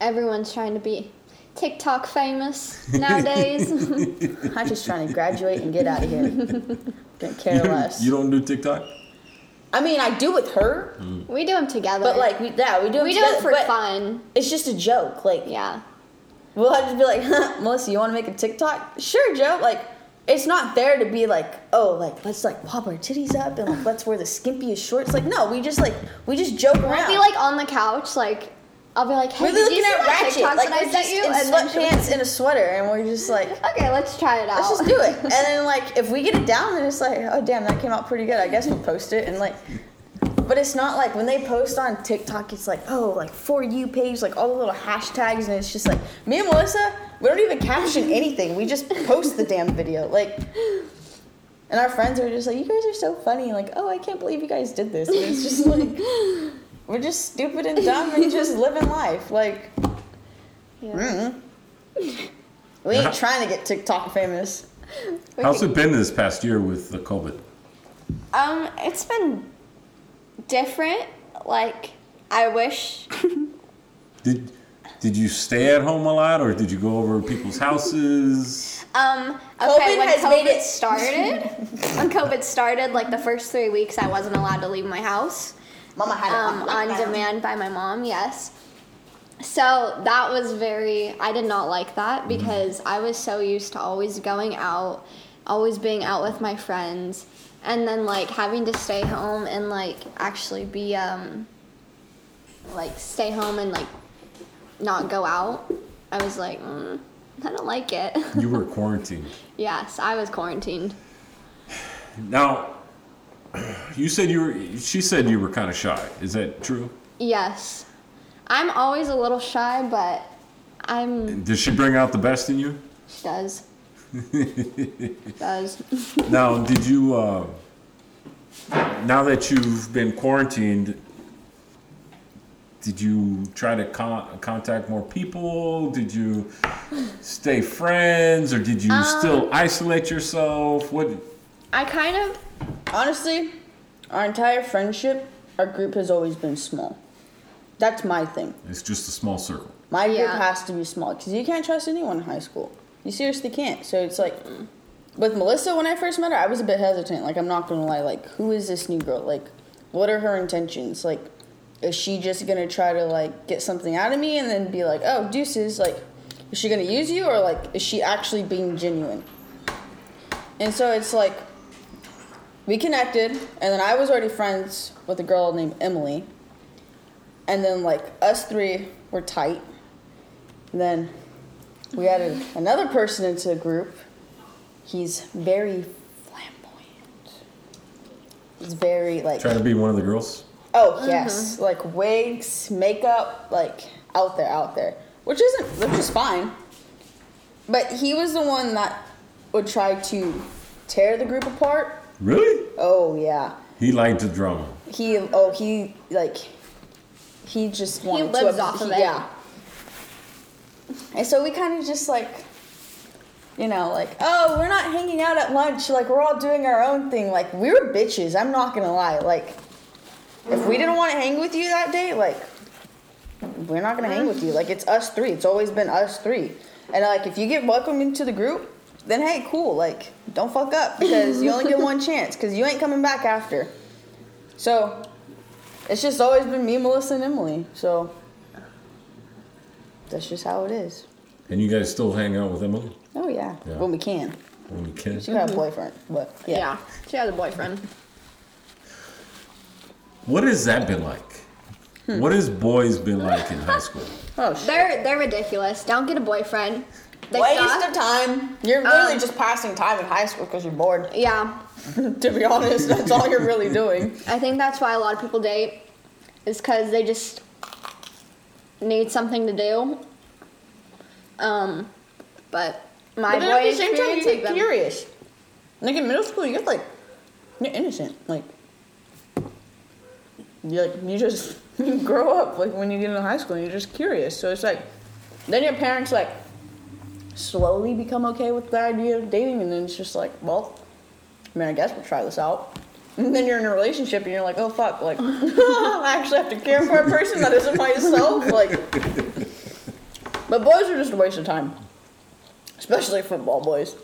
everyone's trying to be TikTok famous *laughs* nowadays. *laughs* I'm just trying to graduate and get out of here. *laughs* Don't care less. You don't do TikTok? I mean, I do with her, mm. we do them together. but like, we, yeah, we do. we it do it for but fun. It's just a joke. Like, Yeah. we'll have to be like, *laughs* Melissa, you want to make a TikTok? Sure, Joe. Like, it's not there to be like, oh, like let's like pop our titties up and like let's wear the skimpiest shorts. Like, no, we just like we just joke around. I'll around. be like on the couch, like, I'll be like, hey, we're looking at Ratchet, like I sent you? in And sweatpants and a sweater, and we're just like, *laughs* okay, let's try it out. let's just do it. *laughs* And then like if we get it down, then it's like, oh damn, that came out pretty good. I guess we'll post it and like But it's not like when they post on TikTok, it's like, oh, like for you page, like all the little hashtags, and it's just like me and Melissa, we don't even caption *laughs* anything. We just post the damn video. Like and our friends are just like, You guys are so funny, like, oh I can't believe you guys did this. And it's just like we're just stupid and dumb and just living life. Like Yeah. mm. *laughs* we ain't trying to get TikTok famous. How's it been this past year with the COVID? Um, it's been different. Like, I wish. *laughs* Did did you stay at home a lot, or did you go over people's houses? Um, okay, COVID when has COVID made it- started, *laughs* when COVID started, like the first three weeks, I wasn't allowed to leave my house. Mama had um, it on demand by my mom, yes. So that was very, I did not like that because I was so used to always going out, always being out with my friends, and then like having to stay home and like actually be, um, like stay home and like not go out. I was like, mm, I don't like it. You were *laughs* quarantined. yes, I was quarantined. Now, you said you were. She said you were kind of shy. Is that true? Yes. I'm always a little shy, but I'm, Does she bring out the best in you? she does. *laughs* does. *laughs* Now, did you? Uh, now that you've been quarantined, did you try to con- contact more people? Did you stay friends, or did you still isolate yourself? What? I kind of Honestly, our entire friendship, our group has always been small. That's my thing. It's just a small circle. My group Yeah. has to be small because you can't trust anyone in high school. You seriously can't. So it's like, with Melissa, when I first met her, I was a bit hesitant. Like, I'm not gonna lie. Like, who is this new girl? Like, what are her intentions? Like, is she just gonna try to like get something out of me and then be like, oh, deuces? Like, is she gonna use you or like is she actually being genuine? And so it's like, we connected, and then I was already friends with a girl named Emily. And then like us three were tight. And then we added *laughs* another person into the group. He's very flamboyant. He's very like Trying to be one of the girls. oh yes, mm-hmm. like wigs, makeup, like out there, out there, which isn't which is fine. But he was the one that would try to tear the group apart. Really? Oh yeah, He liked the drama. he oh he like he just wanted lives to off of it. yeah. And so we kind of just like you know like oh we're not hanging out at lunch. Like we're all doing our own thing. Like we were bitches i'm not gonna lie. Like if we didn't want to hang with you that day like we're not gonna hang with you. Like it's us three. It's always been us three. And like if you get welcomed into the group then hey cool like don't fuck up because you only get *laughs* one chance because you ain't coming back after so it's just always been me, Melissa, and Emily. So that's just how it is. And you guys still hang out with Emily Oh yeah, Yeah. when we can. when we can? She got a boyfriend, but yeah. yeah. She has a boyfriend. What has that been like? Hmm. What has boys been like in high school? Oh shit. They're they're ridiculous. Don't get a boyfriend. They Waste suck. of time. You're literally Um, just passing time in high school because you're bored. Yeah, *laughs* to be honest, that's all you're really doing. I think that's why a lot of people date, is because they just need something to do. Um, but my But then at boy the same time, you get curious. Like in middle school, you're like, you're innocent. Like, you like you just you *laughs* grow up. Like when you get into high school, you're just curious. So it's like, then your parents like slowly become okay with the idea of dating, and then it's just like, well, I mean, I guess we'll try this out. And then you're in a relationship, and you're like, oh fuck, like *laughs* I actually have to care for a person that isn't myself. Like, but boys are just a waste of time, especially football boys.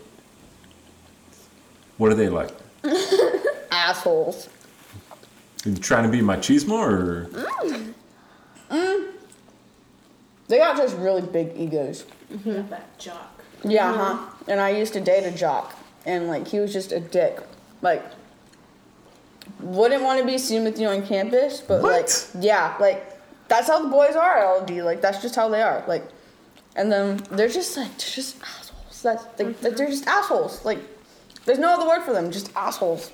What are they like? *laughs* assholes. Are you trying to be machismo or? Mm. Mm. They got just really big egos. Mm-hmm. That jock. Yeah, mm-hmm. huh? And I used to date a jock, and like he was just a dick. Like, wouldn't want to be seen with you on campus, but What? like, yeah, like that's how the boys are at LD. Like that's just how they are. Like, and then they're just like they're just assholes. That's like, mm-hmm. they're just assholes. Like, there's no other word for them. Just assholes.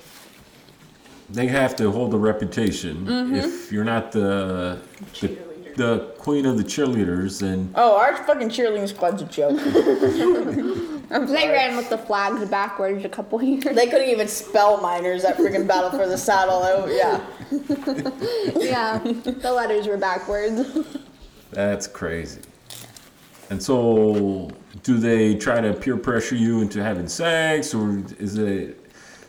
they have to hold a reputation. If you're not the the, Cheerleader. the queen of the cheerleaders, and. Oh, our fucking cheerleading squad's a joke. *laughs* I'm They ran with the flags backwards a couple years. They couldn't even spell Miners at freaking Battle for the Saddle. Oh, yeah. *laughs* yeah, the letters were backwards. that's crazy. And so, do they try to peer pressure you into having sex, or is it?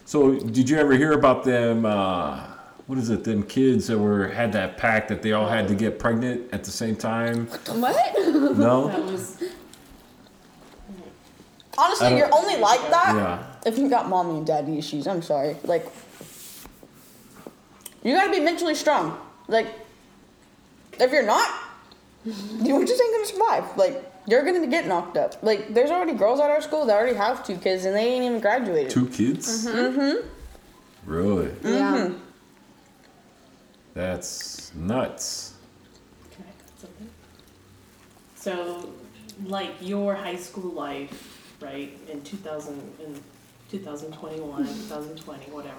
So, did you ever hear about them? Uh, what is it? Them kids that were had that pact that they all had to get pregnant at the same time? What? No. *laughs* That was Honestly, you're only like that Yeah. if you got mommy and daddy issues. I'm sorry. Like, you gotta be mentally strong. Like, if you're not, you just ain't gonna survive. Like, you're gonna get knocked up. Like, there's already girls at our school that already have two kids and they ain't even graduated. Two kids. Mm-hmm. Really? Yeah. That's nuts. Can I add something? So, like your high school life, right, in 2000, in 2021, 2020, whatever.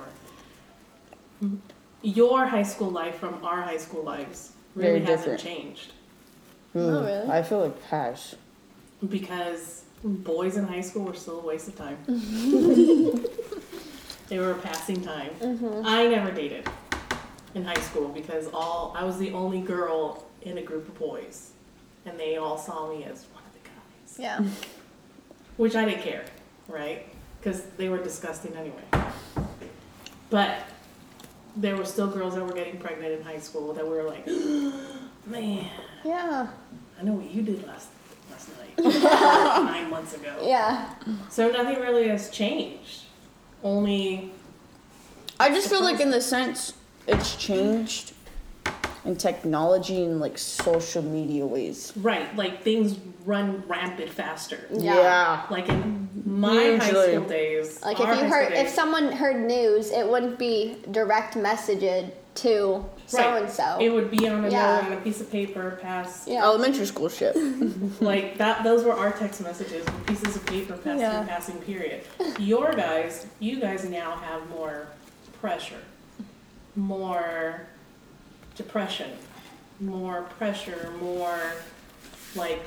Your high school life from our high school lives really Very hasn't different. changed hmm. Oh, really? I feel like Pash. because boys in high school were still a waste of time. *laughs* they were a passing time. Mm-hmm. I never dated in high school because all I was the only girl in a group of boys, and they all saw me as one of the guys, Yeah. *laughs* which I didn't care, right? Because they were disgusting anyway. But there were still girls that were getting pregnant in high school that were like, *gasps* man, Yeah. I know what you did last last night, *laughs* nine months ago. Yeah. So nothing really has changed. Only I just feel like in the sense it's changed in technology and like social media ways. right, like things run rampant faster. Yeah. Like in my high school days, Like if you heard, school if someone heard news, it wouldn't be direct messaged to so and so. it would be on a Yeah. note on a piece of paper, passed. Yeah. Elementary school shit. *laughs* Like that. Those were our text messages, with pieces of paper passed Yeah. in passing period. Your guys, you guys now have more pressure, more depression, more pressure, more like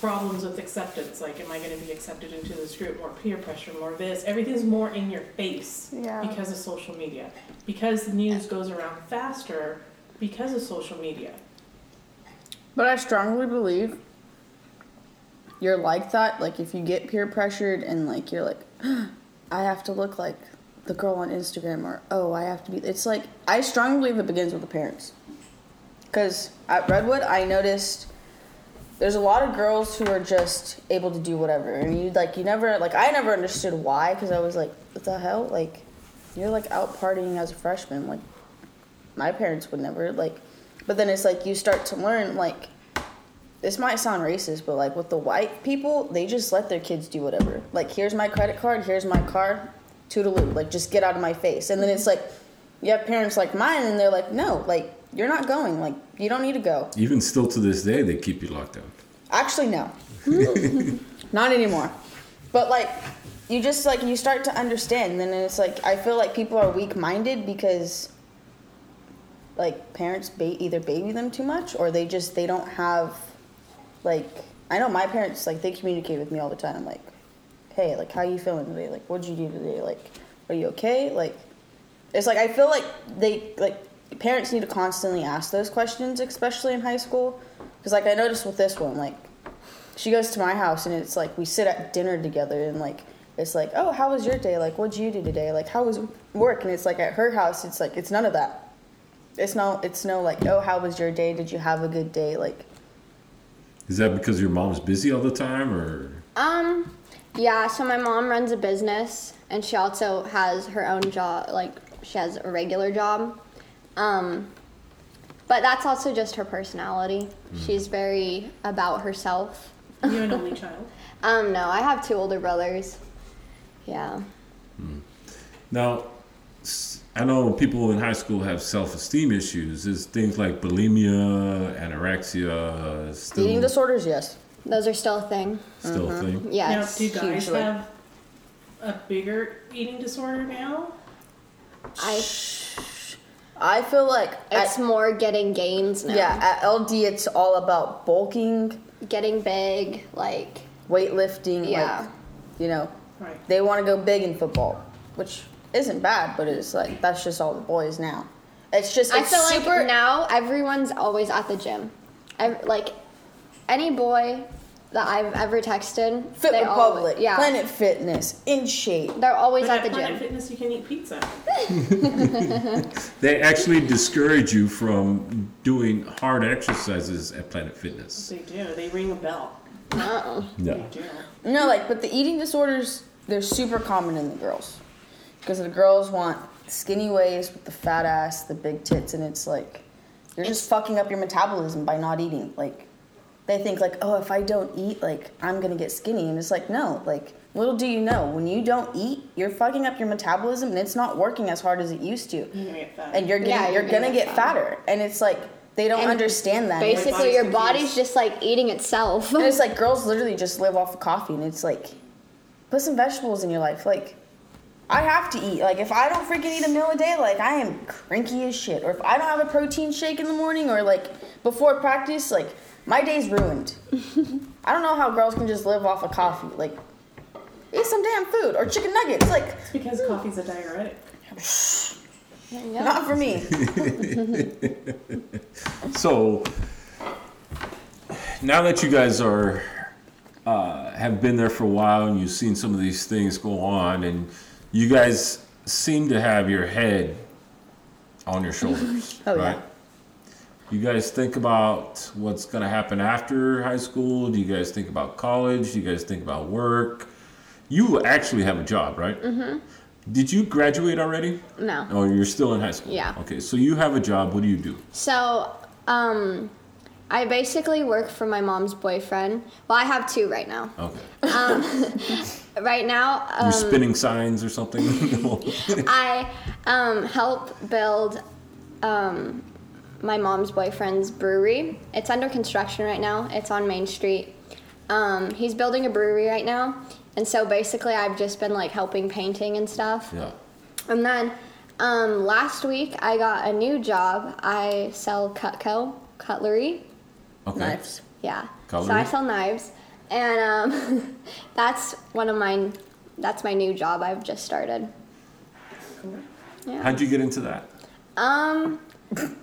problems with acceptance. Like, am I going to be accepted into this group? More peer pressure, more this. Everything's more in your face Yeah. because of social media. Because the news goes around faster because of social media. But I strongly believe you're like that. Like if you get peer pressured and like you're like, *gasps* I have to look like the girl on Instagram or oh I have to be. It's like I strongly believe it begins with the parents. Because at Redwood, I noticed there's a lot of girls who are just able to do whatever, and you like you never like I never understood why because I was like, what the hell? Like you're like out partying as a freshman. Like my parents would never like. But then it's like you start to learn like this might sound racist, but like with the white people, they just let their kids do whatever. Like, here's my credit card, here's my car, toodaloo. Like, just get out of my face. And then it's mm-hmm. like, you have parents like mine, and they're like, no, like, you're not going. Like, you don't need to go. Even still to this day, they keep you locked down. Actually, no. *laughs* not anymore. But like, you just like, you start to understand. And then it's like, I feel like people are weak minded because like parents ba- either baby them too much or they just they don't have like I know my parents like they communicate with me all the time like hey like how you feeling today? Like what'd you do today? Like are you okay? Like it's like I feel like they like parents need to constantly ask those questions especially in high school. Because like I noticed with this one like she goes to my house and it's like we sit at dinner together and like it's like oh how was your day? Like what'd you do today? Like how was work? And it's like at her house it's like it's none of that. It's no it's no like oh how was your day? Did you have a good day? Like Is that because your mom's busy all the time, or? Um, yeah, so my mom runs a business and she also has her own job, like she has a regular job. Um, but that's also just her personality. She's very about herself. You're an only *laughs* child. Um, no, I have two older brothers. Yeah. now? I know people in high school have self-esteem issues. Is things like bulimia, anorexia still eating disorders yes Those are still a thing. still a mm-hmm. thing? Yes. now, do guys hugely. have a bigger eating disorder now? I I feel like It's at, more getting gains now. yeah, at LD it's all about bulking, Getting big, like weightlifting, Yeah. like you know, Right. they want to go big in football, which isn't bad, but it's like that's just all the boys now. It's just I it's feel super like now everyone's always at the gym. Ev- like any boy that I've ever texted, Fit they Republic, always, yeah, Planet Fitness, in shape. they're always But at at the Planet gym. Fitness, you can eat pizza. They actually discourage you from doing hard exercises at Planet Fitness. They do. They ring a bell. Oh. No. They do. No, like, but the eating disorders, they're super common in the girls. Because the girls want skinny waist with the fat ass, the big tits, and it's like, you're just fucking up your metabolism by not eating. Like, they think, like, oh, if I don't eat, like, I'm gonna get skinny. And it's like, no, like, little do you know, when you don't eat, you're fucking up your metabolism and it's not working as hard as it used to. You're gonna. And you're getting, Yeah, you're, you're gonna, gonna get get fatter. And it's like, they don't And understand that. And it's- Basically, body's your body's just like eating itself. and it's *laughs* like girls literally just live off of coffee, and it's like, put some vegetables in your life. Like, I have to eat. Like, if I don't freaking eat a meal a day, like I am cranky as shit. Or if I don't have a protein shake in the morning, or like before practice, like my day's ruined. *laughs* I don't know how girls can just live off of coffee. Like, eat some damn food or chicken nuggets. Like, It's because coffee's a diuretic. Yeah. not for me. *laughs* So now that you guys are uh, have been there for a while and you've seen some of these things go on, and you guys seem to have your head on your shoulders, *laughs* Oh, yeah. You guys think about what's going to happen after high school? Do you guys think about college? Do you guys think about work? You actually have a job, right? Mm-hmm. Did you graduate already? No. Oh, you're still in high school. Yeah. Okay, so you have a job. What do you do? So, um, I basically work for my mom's boyfriend. Well, I have two right now. Okay. *laughs* Right now, You're spinning signs or something? *laughs* *laughs* I um, help build um, my mom's boyfriend's brewery. It's under construction right now. It's on Main Street. Um, he's building a brewery right now, and so basically, I've just been like helping painting and stuff. yeah. And then um, last week, I got a new job. I sell Cutco cutlery. Okay. Knives. Yeah. Cutlery? So I sell knives, and um, *laughs* that's one of mine. That's my new job I've just started. Yeah. How'd you get into that? Um,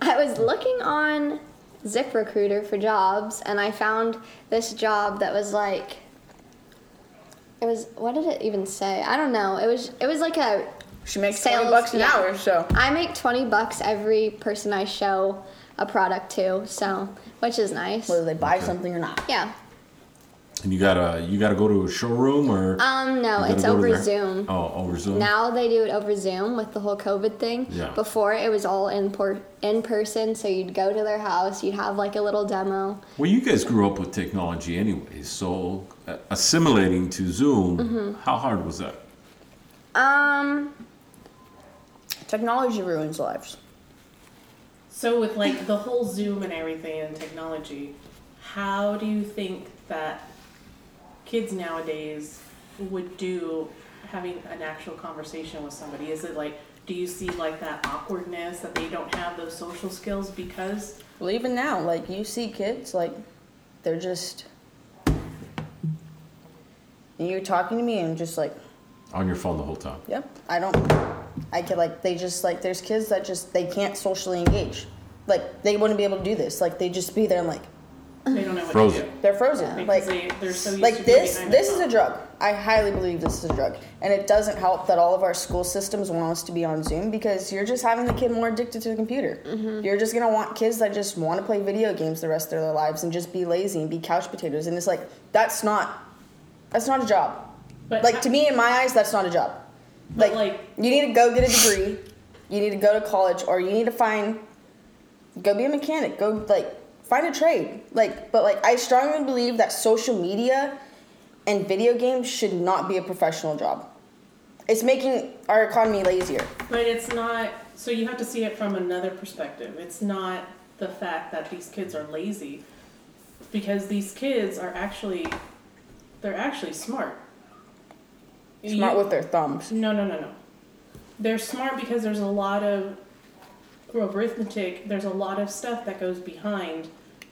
I was looking on ZipRecruiter for jobs, and I found this job that was like. It was what did it even say? I don't know. It was it was like a She makes Sales, twenty bucks an yeah. hour, so I make 20 bucks every person I show a product to, so which is nice. whether they buy something or not. Yeah. And you gotta you gotta go to a showroom or Um no, you it's gotta go to over their- Zoom. Oh, over Zoom. Now they do it over Zoom with the whole COVID thing. Yeah. Before it was all in por- in person, so you'd go to their house, you'd have like a little demo. Well, you guys grew up with technology anyways, so uh, assimilating to Zoom, Mm-hmm. how hard was that? Um, Technology ruins lives. So with like the whole Zoom and everything and technology, how do you think that kids nowadays would do having an actual conversation with somebody? Is it like do you see like that awkwardness that they don't have those social skills because Well, even now, like you see kids, like they're just. You're talking to me, and just like, On your phone the whole time. yep, I don't. I could like they just like there's kids that just they can't socially engage, like they wouldn't be able to do this. Like they just be there and like they don't know what Frozen. to do? they're frozen. Because Like they, they're so used like to being this behind this is a phone. drug. I highly believe this is a drug. And it doesn't help that all of our school systems want us to be on zoom because you're just having the kid more addicted to the computer. Mm-hmm. You're just going to want kids that just want to play video games the rest of their lives and just be lazy and be couch potatoes. And it's like that's not that's not a job. But like ho- to me in my eyes that's not a job. But, like, like- you need to go get a degree. You need to go to college or you need to find go be a mechanic. Go like find a trade like but like i strongly believe that social media and video games should not be a professional job it's making our economy lazier But it's not, so you have to see it from another perspective. It's not the fact that these kids are lazy, because these kids are actually, they're actually smart. smart You- with their thumbs No, no, no, no. They're smart because there's a lot of arithmetic, there's a lot of stuff that goes behind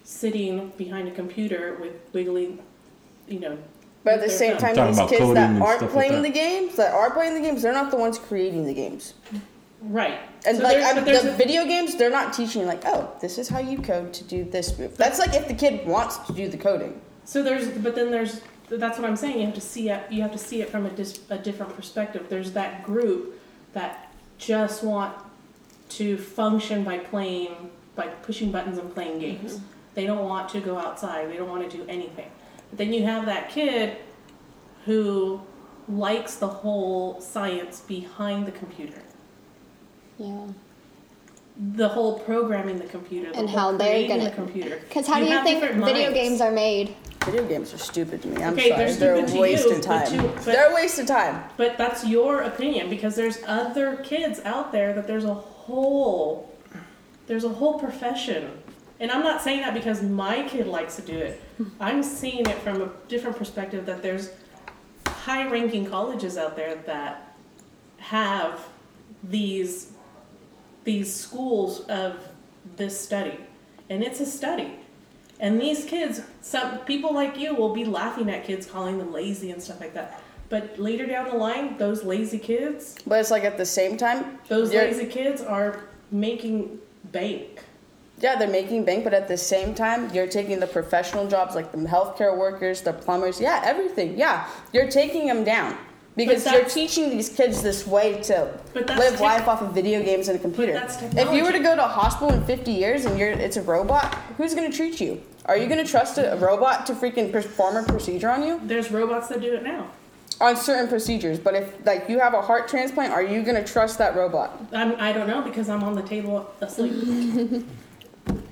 sitting behind a computer with wiggly, you know. But at the same time, Talking these about kids coding that and aren't stuff like playing that. the games, that are playing the games, they're not the ones creating the games. Right. And So like there's- I'm, but there's the a- video games, they're not teaching you like, oh, this is how you code to do this move. That's like if the kid wants to do the coding. So there's, but then there's, that's what I'm saying. You have to see it. You have to see it from a, dis, a different perspective. There's that group that just want to function by playing, by pushing buttons and playing games. Mm-hmm. They don't want to go outside. They don't want to do anything. But then you have that kid who likes the whole science behind the computer, Yeah. the whole programming the computer, the And how they're gonna- the computer. Because how do you think video minds. games are made? Video games are stupid to me. I'm Okay, sorry. they're They're, stupid to you, wasting but time. to- but- they're a waste of time. But that's your opinion because there's other kids out there that there's a whole there's a whole profession. And I'm not saying that because my kid likes to do it. I'm seeing it from a different perspective that there's high ranking colleges out there that have these these schools of this study. And it's a study. And these kids, some people like you will be laughing at kids calling them lazy and stuff like that. But later down the line, those lazy kids, But it's like at the same time, those lazy kids are making bank. Yeah, they're making bank, but at the same time, you're taking the professional jobs like the healthcare workers, the plumbers, yeah, everything. Yeah, you're taking them down because you're teaching these kids this way to live tech- life off of video games and a computer. that's if you were to go to a hospital in 50 years and you're it's a robot, who's going to treat you? Are you going to trust a, a robot to freaking perform a procedure on you? There's robots that do it now. On certain procedures, but if like you have a heart transplant, are you going to trust that robot? I'm, I don't know because I'm on the table asleep. *laughs*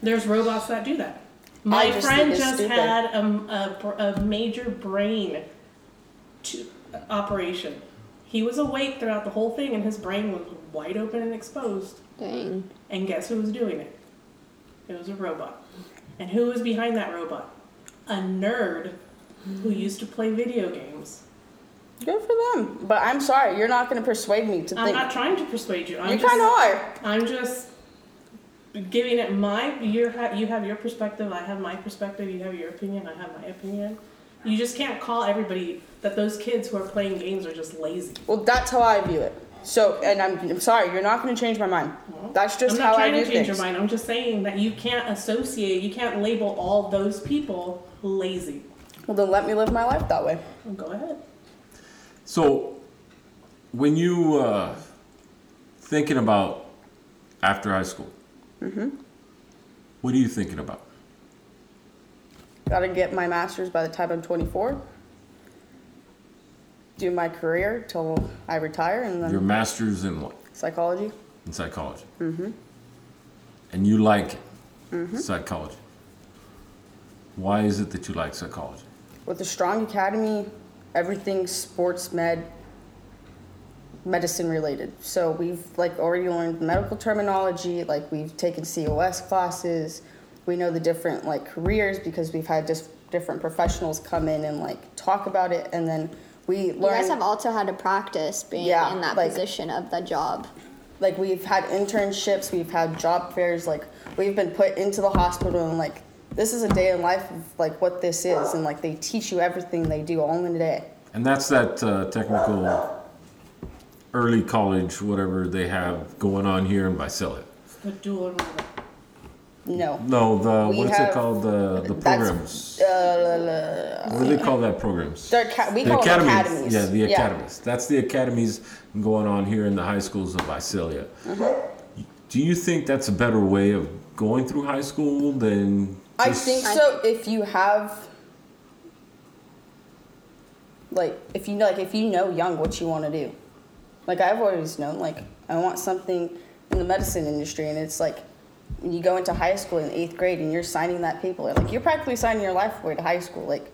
There's robots that do that. My just friend think it's just stupid. had a, a, br- a major brain to, operation. He was awake throughout the whole thing, and his brain was wide open and exposed. Dang. And guess who was doing it? It was a robot. And who was behind that robot? A nerd who mm-hmm. used to play video games. Good for them. But I'm sorry, you're not going to persuade me to I'm think. not trying to persuade you. I'm you kind of are. I'm just giving it my. You have you have your perspective. I have my perspective. You have your opinion. I have my opinion. You just can't call everybody that those kids who are playing games are just lazy. Well, that's how I view it. So, and I'm, I'm sorry, you're not going to change my mind. That's just I'm how not I trying to change things. your mind. I'm just saying that you can't associate. You can't label all those people lazy. Well, then let me live my life that way. Well, go ahead. So, when you uh, thinking about after high school, what are you thinking about? Got to get my master's by the time I'm 24. Do my career till I retire, and then Your master's in what? psychology. In psychology. Mm-hmm. And you like it, psychology. Why is it that you like psychology? With a strong academy, everything sports med, medicine related. So we've like already learned medical terminology, like we've taken COS classes. We know the different like careers because we've had just different professionals come in and like talk about it, and then we You learn. guys have also had to practice being Yeah, in that like- position of the job. like we've had internships, we've had job fairs, like we've been put into the hospital and like this is a day in life of like what this is, and like they teach you everything they do all in a day. And that's that uh, technical early college, whatever they have going on here in Visalia. It's the dual enrollment. No. No, the We what's it have- called? The the That's- programs. Uh, what do they call that? Programs. they're ca- we The call them academies. academies. Yeah, the academies. That's the academies going on here in the high schools of Visalia. Mm-hmm. Do you think that's a better way of going through high school than? I just- think so. If you have, like, if you like, if you know young what you want to do, like I've always known, like I want something in the medicine industry, and it's like when you go into high school in eighth grade and you're signing that paper, like you're practically signing your life away to high school, like,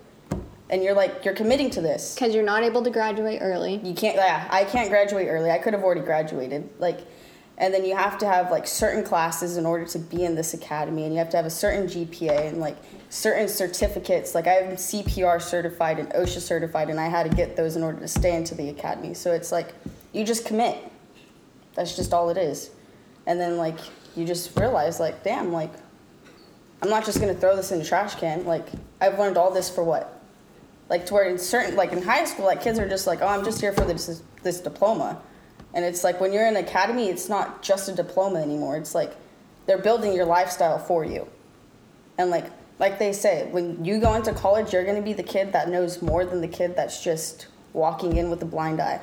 and you're like you're committing to this. Because you're not able to graduate early. You can't. Yeah, I can't graduate early. I could have already graduated. Like, and then you have to have like certain classes in order to be in this academy, and you have to have a certain GPA and like certain certificates. Like I'm CPR certified and OSHA certified, and I had to get those in order to stay into the academy. So it's like you just commit. That's just all it is. And then like you just realize like, damn, like I'm not just gonna throw this in the trash can. Like I've learned all this for what? Like to where in certain like in high school, like kids are just like, oh, I'm just here for this this diploma, and it's like when you're in academy, it's not just a diploma anymore. It's like they're building your lifestyle for you, and like like they say, when you go into college, you're gonna be the kid that knows more than the kid that's just walking in with a blind eye.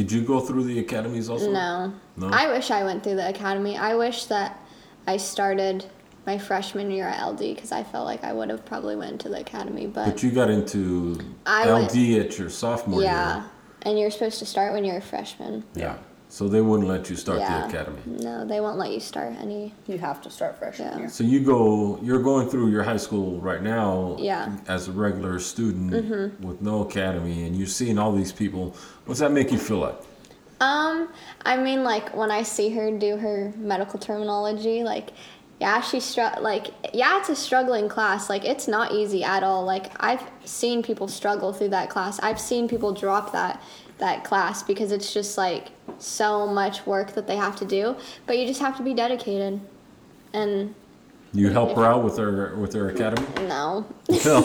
Did you go through the academies also? No. No? I wish I went through the academy. I wish that I started my freshman year at LD because I felt like I would have probably went to the academy, but, But you got into I LD went- at your sophomore yeah. year. Yeah, and you're supposed to start when you're a freshman. Yeah. So they wouldn't let you start yeah. the academy. No, they won't let you start any. You have to start freshman Yeah. year. So you go, you're going through your high school right now Yeah. As a regular student mm-hmm. with no academy, and you're seeing all these people. What's that make you feel like? Um, I mean, like when I see her do her medical terminology, like, yeah, she's str- like, yeah, it's a struggling class. Like, it's not easy at all. Like, I've seen people struggle through that class. I've seen people drop that that class because it's just like so much work that they have to do. But you just have to be dedicated. And You help her out with her with her academy? no, *laughs* No. *laughs*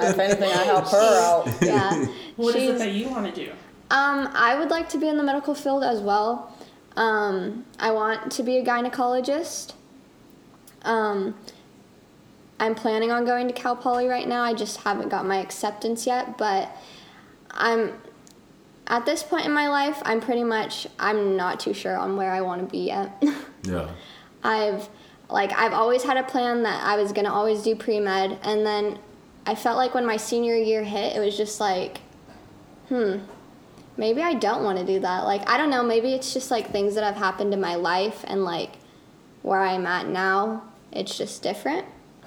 if anything, I help her out. yeah, *laughs* What is she's. it that you want to do? Um, I would like to be in the medical field as well. Um, I want to be a gynecologist. Um, I'm planning on going to Cal Poly right now. I just haven't got my acceptance yet, but I'm at this point in my life, I'm pretty much I'm not too sure on where I want to be yet. *laughs* yeah. I've like I've always had a plan that I was gonna always do pre med, and then I felt like when my senior year hit, it was just like, hmm, maybe I don't want to do that. Like I don't know, maybe it's just like things that have happened in my life, and like where I'm at now, it's just different.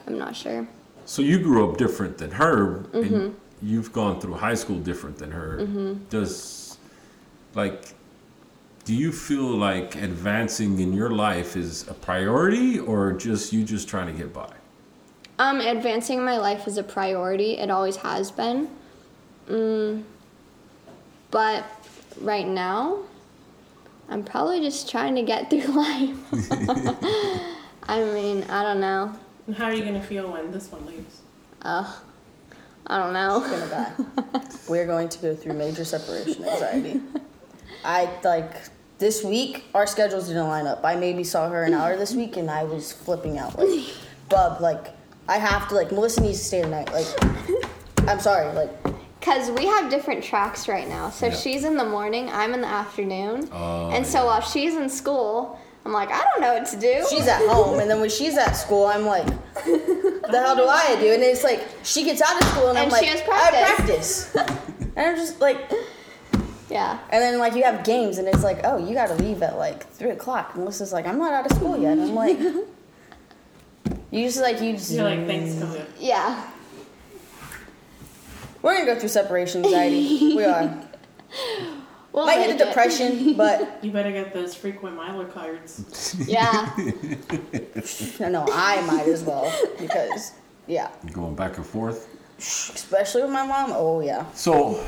I'm not sure. So you grew up different than her, Mm-hmm. and you've gone through high school different than her. Does like do you feel like advancing in your life is a priority or just you just trying to get by? Um, advancing in my life is a priority. It always has been. Mm, but right now, I'm probably just trying to get *laughs* through life. *laughs* I mean, I don't know. And how are you going to feel when this one leaves? Uh, I don't know. gonna die. We're going to go through major separation anxiety. I like this week our schedules didn't line up. I maybe saw her an hour this week and I was flipping out like Bub, like I have to like Melissa needs to stay tonight. Like I'm sorry, like Because we have different tracks right now. So Yeah. she's in the morning, I'm in the afternoon. Oh, and so yeah. while she's in school, I'm like, I don't know what to do. she's at home and then when she's at school I'm like the hell do I do? And it's like she gets out of school and, I'm And like she has I practice. *laughs* and I'm just like yeah. And then like you have games and it's like, oh, you gotta leave at like three o'clock. And Melissa's like, I'm not out of school yet. And I'm like, *laughs* you just like you just You're like, thanks, COVID. Yeah. we're gonna go through separation anxiety. *laughs* we are. We'll Might hit make a it. depression, *laughs* but You better get those frequent miler cards. Yeah. *laughs* no, I might as well because yeah, Going back and forth. especially with my mom. Oh yeah. So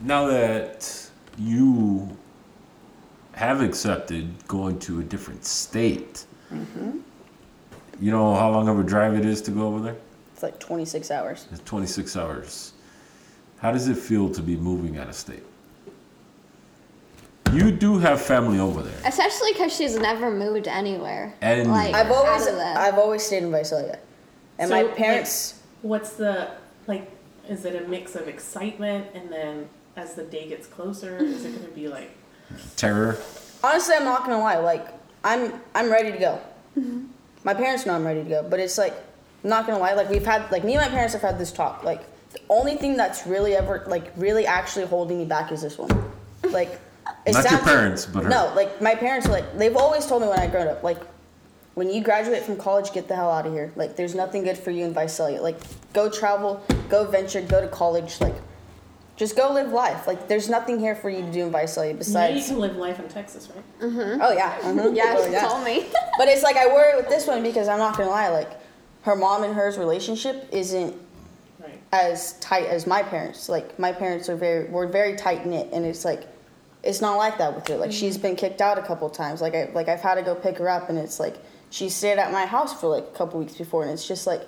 now that you have accepted going to a different state, Mm-hmm. you know how long of a drive it is to go over there? It's like 26 hours. It's 26 hours. How does it feel to be moving out of state? You do have family over there. Especially because she's never moved anywhere. And- like, I've always out of the- I've always stayed in Visalia, and So, my like, parents. What's the, like, is it a mix of excitement and then as the day gets closer, is it going to be like, Terror. Honestly, I'm not gonna lie. Like, I'm I'm ready to go. Mm-hmm. My parents know I'm ready to go, but it's like, I'm not gonna lie. Like, we've had like me and my parents have had this talk. Like, the only thing that's really ever like really actually holding me back is this one. Like, it Not your parents, but her. no. Like my parents are like they've always told me when I grown up like. When you graduate from college, get the hell out of here. Like, there's nothing good for you in Visalia. Like, go travel, go venture, go to college. Like, just go live life. Like, there's nothing here for you to do in Visalia now you can live life in Texas, right? Mm-hmm. Oh yeah. mhm. *laughs* Yeah, Oh, she told me. *laughs* But it's like I worry with this one because I'm not gonna lie, like her mom and hers relationship isn't Right. as tight as my parents. Like my parents are very we're very tight knit and it's like it's not like that with her. Like she's mm. been kicked out a couple times. Like I like I've had to go pick her up, and it's like she stayed at my house for like a couple weeks before, and it's just like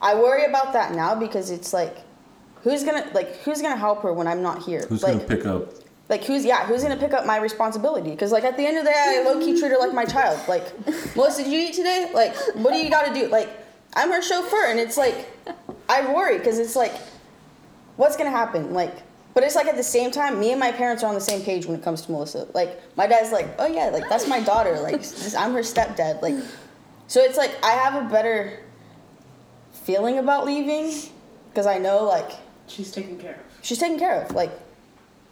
I worry about that now because it's like who's gonna like who's gonna help her when I'm not here? Who's like, gonna pick up? like who's yeah who's gonna pick up my responsibility because like at the end of the day i low-key treat her like my child like *laughs* melissa did you eat today like what do you gotta do like i'm her chauffeur and it's like i worry because it's like what's gonna happen like but it's like at the same time me and my parents are on the same page when it comes to melissa like my dad's like oh yeah like that's my daughter like *laughs* i'm her stepdad like so it's like i have a better feeling about leaving because i know like She's taken care of. she's taken care of. Like,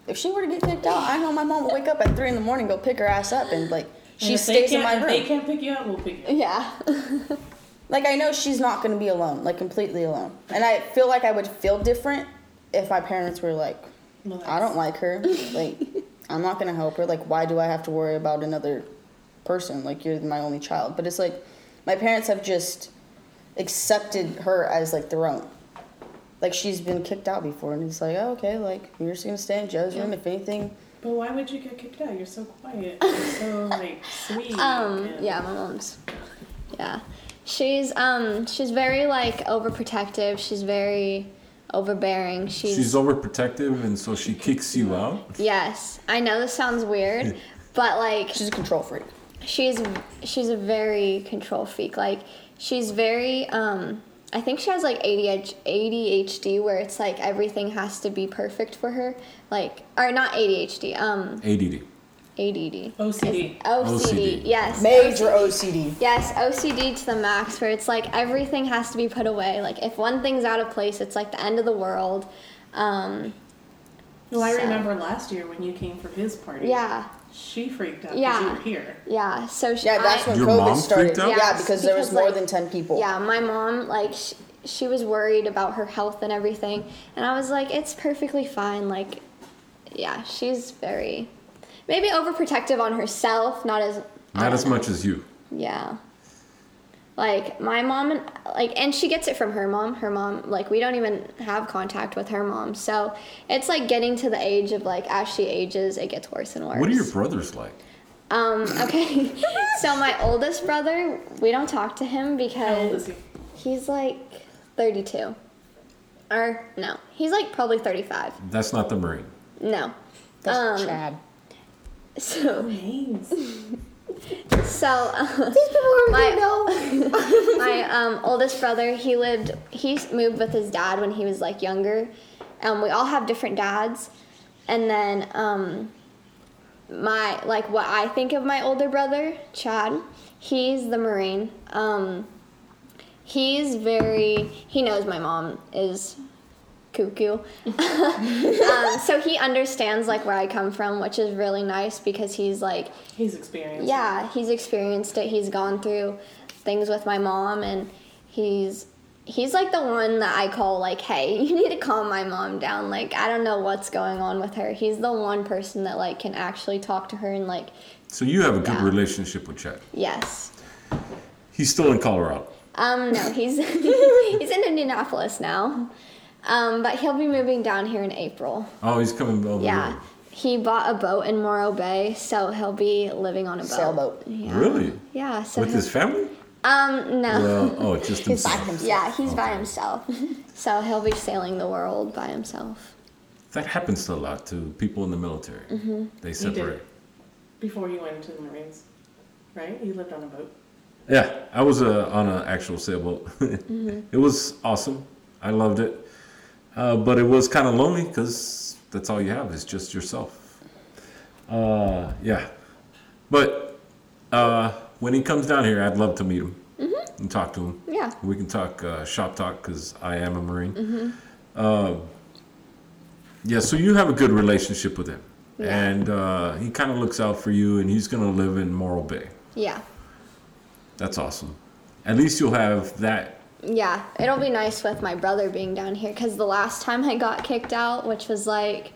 if she were to get kicked out, I know my mom would wake up at three in the morning, go pick her ass up, and like she And stays in my If they can't pick you up, we'll pick you up. Yeah. *laughs* Like I know she's not gonna be alone, like completely alone. And I feel like I would feel different if my parents were like, Well, I don't like her. Like, *laughs* I'm not gonna help her. Like, why do I have to worry about another person? Like, you're my only child. But it's like, my parents have just accepted her as like their own. Like she's been kicked out before, and it's like, oh, okay, like you're just gonna stay in Joe's room. If anything, But why would you get kicked out? You're so quiet. *laughs* You're so like sweet. Um, and- yeah, my mom's. Yeah. She's um she's very like overprotective. She's very overbearing. She's, She's overprotective, and so she kicks you out. Yes. I know this sounds weird, *laughs* but like she's a control freak. she's she's a very control freak. Like she's very um I think she has like ADH ADHD where it's like everything has to be perfect for her. Like or not ADHD, um ADD. ADD. OCD. OCD. OCD. Yes. Major OCD. Yes, OCD to the max, where it's like everything has to be put away. Like if one thing's out of place, it's like the end of the world. Um, Well, I So- remember last year when you came for his party. yeah, She freaked out Yeah. you were here. yeah. So she, Yeah, that's I- when Your COVID mom started. freaked out? Yeah, Yes, because there was more like- than ten people. Yeah, my mom like she, she was worried about her health and everything, and I was like, it's perfectly fine. Like, yeah, she's very maybe overprotective on herself, not as Not as much as you. Yeah. Like my mom and like and she gets it from her mom. Her mom like we don't even have contact with her mom. So it's like getting to the age of like as she ages it gets worse and worse. What are your brothers like? Um okay. *laughs* so my oldest brother, we don't talk to him How old is because he? he's like 32. Or no, he's like probably 35. That's not the Marine. No. That's Um, Chad. So Names. so *laughs* uh, These people are my- know. *laughs* my um, oldest brother he lived he moved with his dad when he was like younger um, we all have different dads and then um, my like what i think of my older brother chad he's the marine um, he's very he knows my mom is cuckoo *laughs* um, so he understands like where i come from which is really nice because he's like He's experienced. yeah, he's experienced it. He's gone through things with my mom and he's he's like the one that I call like, "Hey, you need to calm my mom down. Like, I don't know what's going on with her." He's the one person that like can actually talk to her and like, So you have a good Yeah. relationship with Chad. "Yes." He's still in Colorado. Um, no, he's *laughs* he's in Indianapolis now. Um, but he'll be moving down here in April. Oh, he's coming over. Yeah. He bought a boat in Morro Bay, so he'll be living on a boat. Sailboat. Yeah. Really? Yeah. So With his family? um no. Well, *laughs* oh, just He's by himself. himself. Yeah, he's by himself. *laughs* so he'll be sailing the world by himself. That happens a lot to people in the military. Mm-hmm. They separate. did. Before you went into the Marines, right? You lived on a boat. Yeah, I was uh, on an actual sailboat. *laughs* Mm-hmm. It was awesome. I loved it. Uh, but it was kind of lonely because that's all you have is just yourself. Uh, yeah. But uh, when he comes down here, I'd love to meet him Mm-hmm. and talk to him. Yeah. We can talk uh, shop talk because I am a Marine. Mm-hmm. Uh, yeah, so you have a good relationship with him. Yeah. And uh, he kind of looks out for you, and he's going to live in Morro Bay. Yeah. That's awesome. At least you'll have that. Yeah. It'll be nice with my brother being down here because the last time I got kicked out, which was like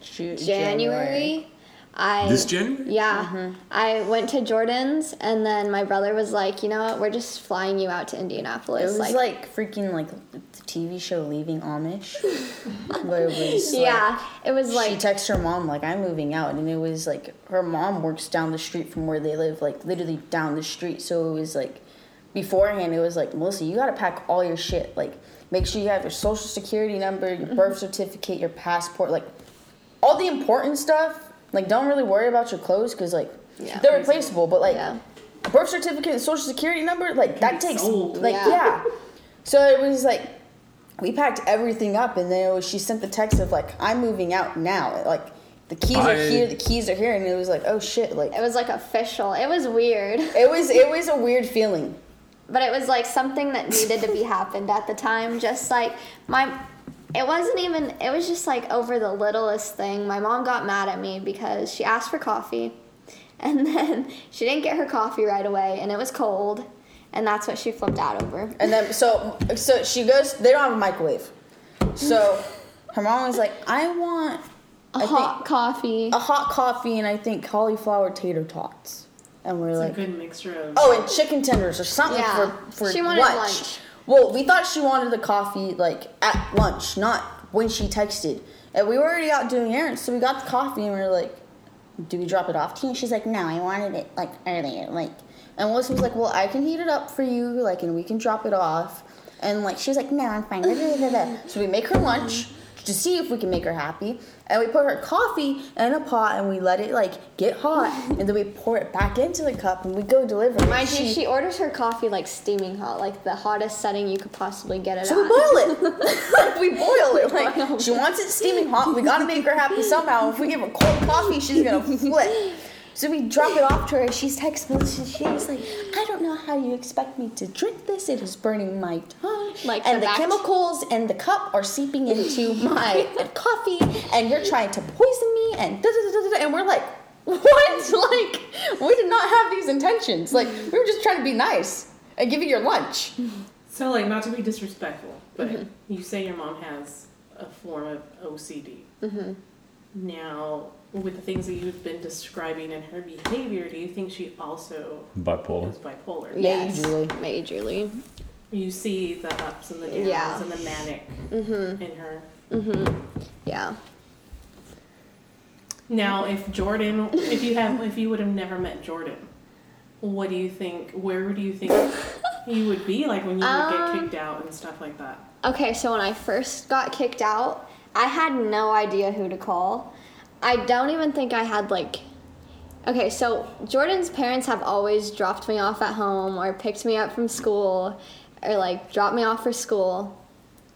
Ju- January, I This January? Yeah. Mm-hmm. I went to Jordan's and then my brother was like, you know what, we're just flying you out to Indianapolis." It Indianapolis. was like, freaking like the TV show Leaving Amish. *laughs* Where it was like, Yeah. It was she texts her mom like I'm moving out, and it was like her mom works down the street from where they live, like literally down the street. So it was like beforehand, it was like Melissa, you gotta pack all your shit. Like make sure you have your social security number, your Mm-hmm. birth certificate, your passport, like all the important stuff. Like don't really worry about your clothes because like Yeah. they're replaceable, but like Yeah. birth certificate and social security number, like that takes sold. like Yeah. yeah. So it was like we packed everything up, and then it was, she sent the text of like I'm moving out now. Like the keys are I- here, the keys are here, and it was like oh shit, like it was like official. It was weird. it was it was a weird feeling. But it was like something that needed to be *laughs* happened at the time. Just like my it wasn't even it was just like over the littlest thing. My mom got mad at me because she asked for coffee *laughs* and then she didn't get her coffee right away and it was cold and that's what she flipped out over. And then so so she goes. They don't have a microwave, so her mom was like, I want A I hot coffee. a hot coffee and I think cauliflower tater tots, and we're It's like. a good mixture of. Oh, and chicken tenders or something Yeah. for for She wanted lunch. lunch. Well, we thought she wanted the coffee like at lunch, not when she texted. And we were already out doing errands, so we got the coffee and we were like, "Do we drop it off to you?" And she's like, "No, I wanted it like earlier." Like, and Melissa was like, "Well, I can heat it up for you, like, and we can drop it off." And like, she was like, "No, I'm fine." so we make her lunch to see if we can make her happy, and we put her coffee in a pot and we let it like get hot, *laughs* and then we pour it back into the cup and we go deliver. it. Mind you, she orders her coffee like steaming hot, like the hottest setting you could possibly get it So we *laughs* boil it. we boil it. Like she wants it steaming hot. We gotta make her happy somehow. If we give her cold coffee, she's gonna *laughs* flip. So we drop it off to her. She's texting us. and She's like, I don't know how you expect me to drink this. It is burning my tongue. Like and the the back- chemicals in the cup are seeping into *laughs* my coffee. And you're trying to poison me. And da da da da da. And we're like, what? *laughs* Like we did not have these intentions. Like we were just trying to be nice and give you your lunch. So, like, not to be disrespectful, but Mm-hmm. you say your mom has a form of OCD. Mm-hmm. Now, with the things that you've been describing and her behavior, do you think she also Bipolar. is bipolar? Yes, Majorly. Majorly. You see the ups and the downs Yeah. and the manic Mm-hmm. in her. Mm-hmm. Yeah. Now, if Jordan, if you have, if you would have never met Jordan, what do you think? Where do you think you would be like when you would Um, get kicked out and stuff like that? Okay, so when I first got kicked out, I had no idea who to call. I don't even think I had like. Okay, so Jordan's parents have always dropped me off at home or picked me up from school or like dropped me off for school.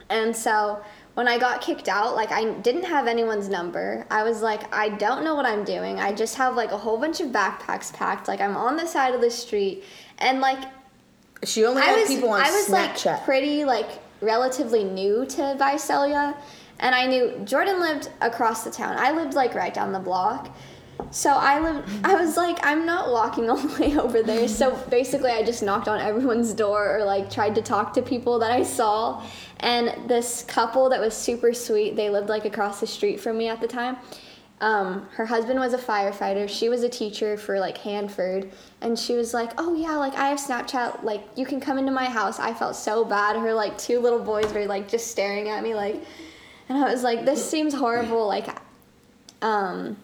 And so when I got kicked out, like I didn't have anyone's number. I was like, I don't know what I'm doing. I just have like a whole bunch of backpacks packed. Like I'm on the side of the street and like She only I had was people on I was Snapchat. like pretty like relatively new to Visalia, and I knew Jordan lived across the town. I lived like right down the block. So I lived I was like I'm not walking *laughs* all the way over there. So basically I just knocked on everyone's door or like tried to talk to people that I saw. And this couple that was super sweet, they lived like across the street from me at the time. Um, her husband was a firefighter. She was a teacher for like Hanford, and she was like, "Oh yeah, like I have Snapchat. Like you can come into my house." I felt so bad. Her like two little boys were like just staring at me, like, and I was like, "This seems horrible." Like, um,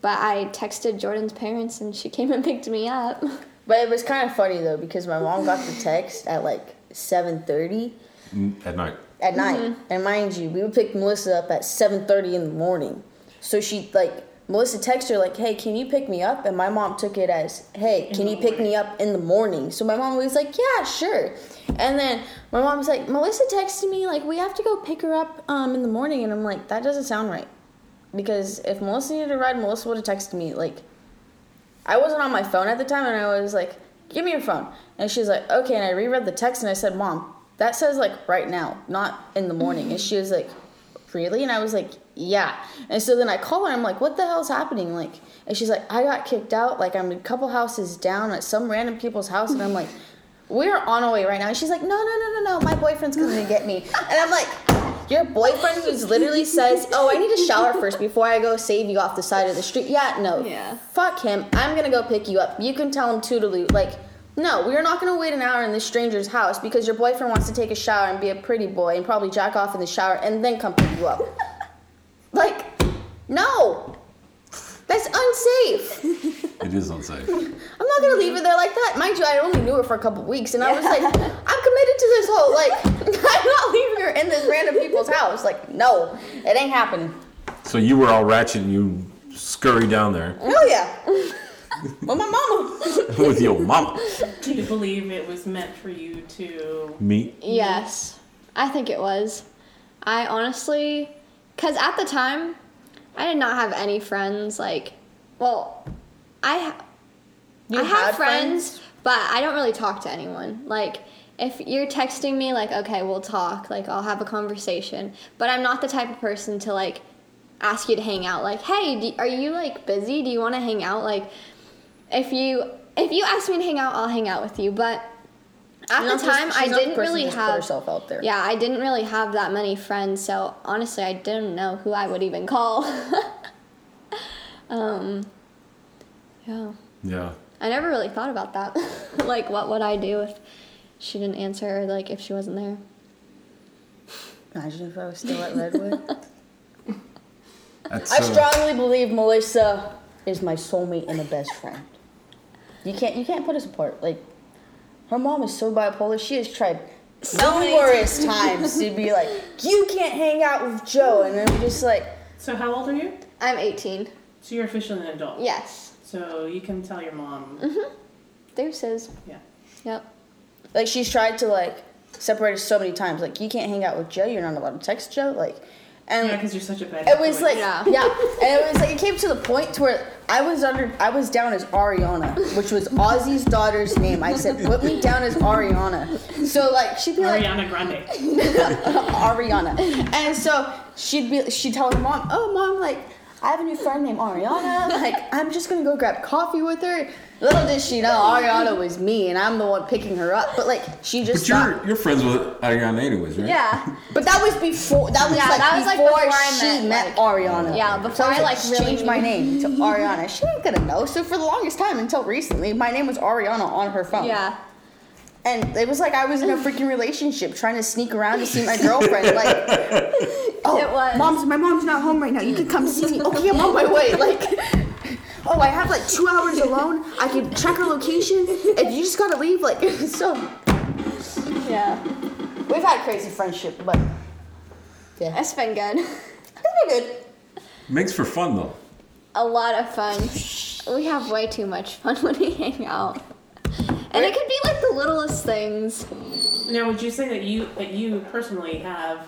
but I texted Jordan's parents, and she came and picked me up. *laughs* But it was kind of funny though because my mom got the text at like seven thirty At night. at night, and mind you, we would pick Melissa up at seven thirty in the morning. So she like Melissa texted her like, "Hey, can you pick me up?" And my mom took it as, "Hey, can you pick me up in the morning?" So my mom was like, "Yeah, sure." And then my mom was like, "Melissa texted me like we have to go pick her up um in the morning," and I'm like, "That doesn't sound right." Because if Melissa needed a ride, Melissa would have texted me like I wasn't on my phone at the time, and I was like, "Give me your phone." And she's like, "Okay." And I reread the text, and I said, "Mom, that says like right now, not in the morning." And she was like, "Really?" And I was like, "Yeah." And so then I call her. I'm like, "What the hell's happening?" Like, and she's like, "I got kicked out. Like, I'm a couple houses down at some random people's house." And I'm like, "We're on our way right now." And she's like, "No, no, no, no, no. My boyfriend's coming to get me." And I'm like. Your boyfriend who's literally says, "Oh, I need to shower first before I go save you off the side of the street." Yeah, no. Yeah. Fuck him. I'm gonna go pick you up. You can tell him toodaloo. Like, no, we're not gonna wait an hour in this stranger's house because your boyfriend wants to take a shower and be a pretty boy and probably jack off in the shower and then come pick you up. Like, no. That's unsafe. *laughs* It is unsafe. I'm not gonna leave her there like that. Mind you, I only knew her for a couple weeks, and I was like, I'm committed to this whole like. *laughs* I'm not leaving her in this random people's house. Like, no, it ain't happening. So you were all ratchet and you scurry down there Hell yeah. With my mama. *laughs* with your mama. Do you believe it was meant for you to? Meet. Yes, I think it was. I honestly, because at the time, I did not have any friends. Like, well, I You I have had friends, but I don't really talk to anyone. Like, if you're texting me, like, okay, we'll talk. Like, I'll have a conversation. But I'm not the type of person to like ask you to hang out. Like, hey, do, are you like busy? Do you want to hang out? Like, if you if you ask me to hang out, I'll hang out with you. But at the time, she's I didn't really to just put have herself out there. Yeah, I didn't really have that many friends, so honestly, I didn't know who I would even call. *laughs* um, yeah, Yeah. I never really thought about that. *laughs* like, what would I do if she didn't answer, or like if she wasn't there? Imagine if I was still at Redwood. That's, I uh, strongly believe Melissa is my soulmate and a best friend. You can't you can't put us apart. Like her mom is so bipolar. She has tried So numerous times to be like, you can't hang out with Joe, and then we just like, So how old are you? I'm 18. So you're officially an adult. Yes. So you can tell your mom. Mm-hmm. There says. Yeah. Yep. like she's tried to like separate us so many times. Like you can't hang out with Joe. You're not allowed to text Joe. Like, and Yeah, because you're such a bad. It was like Yeah. yeah. and it was like it came to the point to where I was under I was down as Ariana, which was Ozzy's daughter's name. I said, put me down as Ariana. So like she'd be like Ariana Grande. *laughs* Ariana, and so she'd be she'd tell her mom, oh mom, like I have a new friend named Ariana. *laughs* Like I'm just gonna go grab coffee with her. Little did she know Ariana was me, and I'm the one picking her up. But like she just But thought- you're you're friends with Ariana anyways, right? Yeah. *laughs* But that was before. That was Yeah, like that was, like, before, before I she met, met, like- Ariana. Yeah, So before I, was I, like, really changed my name to *laughs* Ariana. She ain't gonna know. So for the longest time, until recently, my name was Ariana on her phone. Yeah. And it was like I was in a freaking relationship, trying to sneak around to see my girlfriend. Like, *laughs* oh, It was. mom's my mom's not home right now. You can come see me. Okay, I'm on my way. Like. *laughs* Oh, I have like two hours alone. I can check her location, and you just gotta leave. Like, *laughs* so Yeah. we've had crazy friendship, but yeah, It's been good. it's been good. Makes for fun though. a lot of fun. We have way too much fun when we hang out. And it could be like the littlest things. Now, would you say that you that you personally have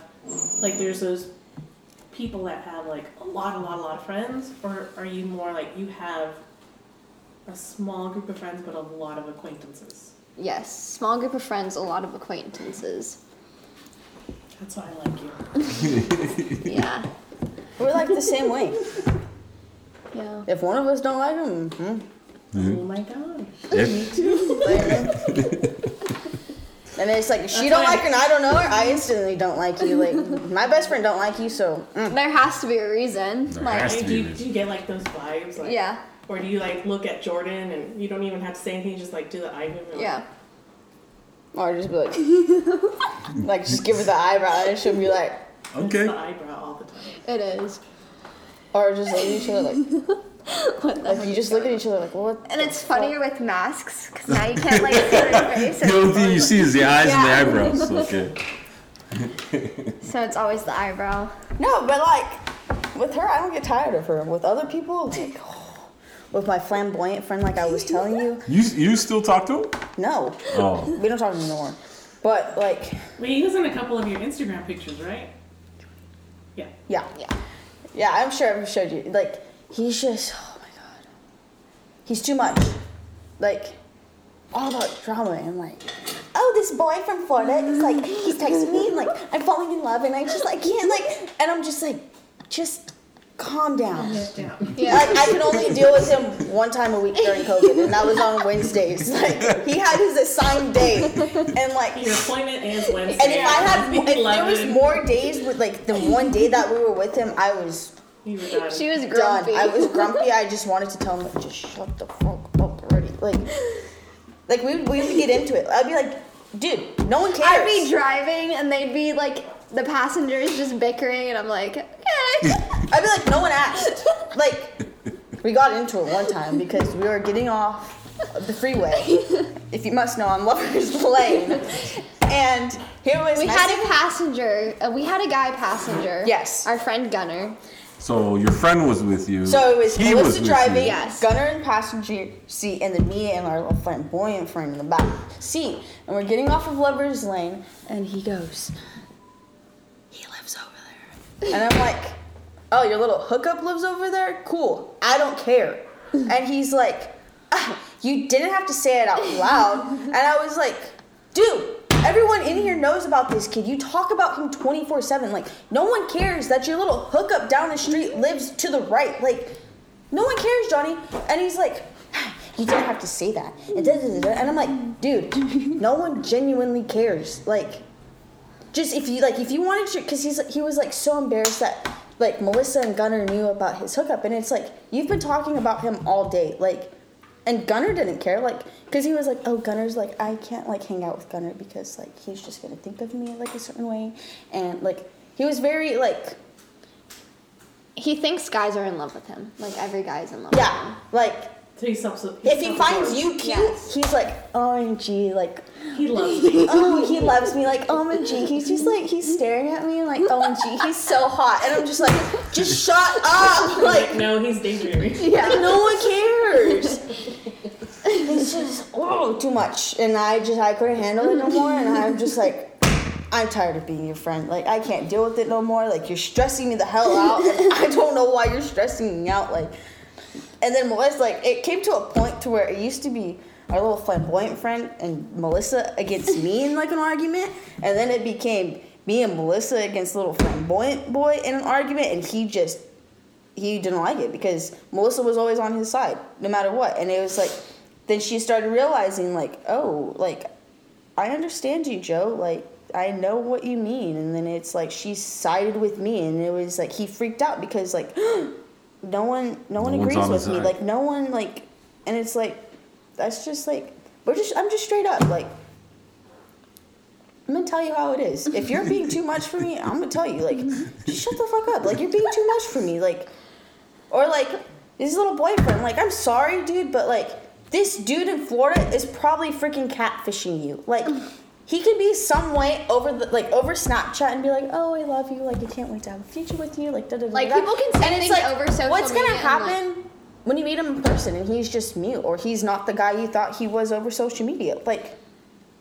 like there's those people that have like a lot, a lot, a lot of friends, or are you more like you have a small group of friends but a lot of acquaintances? Yes, small group of friends, a lot of acquaintances. That's why I like you. *laughs* Yeah. We're like the same way. Yeah. If one of us don't like him, hmm Oh my gosh. If, *laughs* and it's like if she That's don't like her and I don't know her, I instantly don't like you. Like my best friend don't like you, so mm. There has to be a reason. There Like, has to do, be you, this. do you get like those vibes? Like, yeah. Or do you like look at Jordan and you don't even have to say anything, just like do the eye movement? like, Yeah. or just be like, *laughs* like just give her the eyebrow and she'll be like, It's okay. the eyebrow all the time. It is. or just like at each other like, *laughs* *laughs* What the like you just look at each other like, what? And the it's fuck? funnier with masks because now you can't like see their face. The only thing you see is the eyes Yeah. and the eyebrows. *laughs* Okay. So it's always the eyebrow. No, but like with her, I don't get tired of her. With other people, like, *sighs* with my flamboyant friend, like I was telling you, *laughs* You you still talk to him? no, Oh. we don't talk anymore. But like, Wait, he was in a couple of your Instagram pictures, right? Yeah. yeah, Yeah. yeah, I'm sure I've showed you. Like, he's just, oh my god, he's too much. Like, all about drama and like, oh, this boy from Florida is like, he's texting me and like, I'm falling in love and I just like can't like, and I'm just like, just calm down. Calm down. Yeah. Like I can only deal with him one time a week during COVID, and that was on Wednesdays. Like he had his assigned day, and like Your appointment is Wednesday. And if I had, *laughs* if there was more days with like the one day that we were with him, I was you were done. She was done. grumpy. I was grumpy. I just wanted to tell him like, just shut the fuck up already. Like, like we we would get into it. I'd be like, dude, no one cares. I'd be driving and they'd be like the passengers just bickering and I'm like, okay. *laughs* I'd be like, no one asked. Like, we got into it one time because we were getting off the freeway. *laughs* If you must know, on Lovers *laughs* Lane, and here was we had a passenger. Uh, we had a guy passenger. Yes. Our friend Gunner. So your friend was with you. So it was he Melissa was with driving. Yes. Gunner in passenger seat, and then me and our little flamboyant friend in the back seat. And we're getting off of Lovers Lane, and he goes, "He lives over there." And I'm like, "Oh, your little hookup lives over there? Cool. I don't care." And he's like, ah, "You didn't have to say it out loud." And I was like, "Dude." Everyone in here knows about this kid. You talk about him 24 7. Like, no one cares that your little hookup down the street lives to the right. Like, no one cares, Johnny. And he's like, *sighs* you didn't have to say that. And, I'm like, dude, no one genuinely cares. Like, just if you like, if you wanted to, because he's he was like so embarrassed that like Melissa and Gunner knew about his hookup, and it's like you've been talking about him all day, like, and Gunner didn't care, like, because he was like, oh, Gunner's like, I can't like hang out with Gunner because like he's just gonna think of me like a certain way, and like he was very like He thinks guys are in love with him. Like every guy's in love with yeah, like So he's self- if he finds you cute, he's like, OMG, like, he loves *laughs* me. oh, he loves me, like, OMG. He's just like, he's staring at me, like, OMG, he's so hot. And I'm just like, just shut up. *laughs* Like, no, he's daydreaming. *laughs* Yeah. no one cares. It's just, oh, too much. And I just, I couldn't handle it no more. And I'm just like, I'm tired of being your friend. Like, I can't deal with it no more. Like, you're stressing me the hell out. I don't know why you're stressing me out. Like, and then Melissa, like, it came to a point to where it used to be our little flamboyant friend and Melissa against me in like an argument, and then it became me and Melissa against little flamboyant boy in an argument, and he just he didn't like it because Melissa was always on his side no matter what, and it was like then she started realizing like oh like I understand you Joe. Like I know what you mean, and then it's like she sided with me, and it was like he freaked out because like no one no one agrees with me. side. like no one like and it's like that's just like we're just i'm just straight up like i'm gonna tell you how it is. If you're being too much for me i'm gonna tell you like just shut the fuck up. Like you're being too much for me like or like his little boyfriend like i'm sorry dude but like this dude in florida is probably freaking catfishing you. Like he could be some way over the like over Snapchat and be like, "Oh, I love you. Like, I can't wait to have a future with you." Like, da da da. Like, da. people can say And it's things over social What's gonna media and, like- happen when you meet him in person and he's just mute or he's not the guy you thought he was over social media like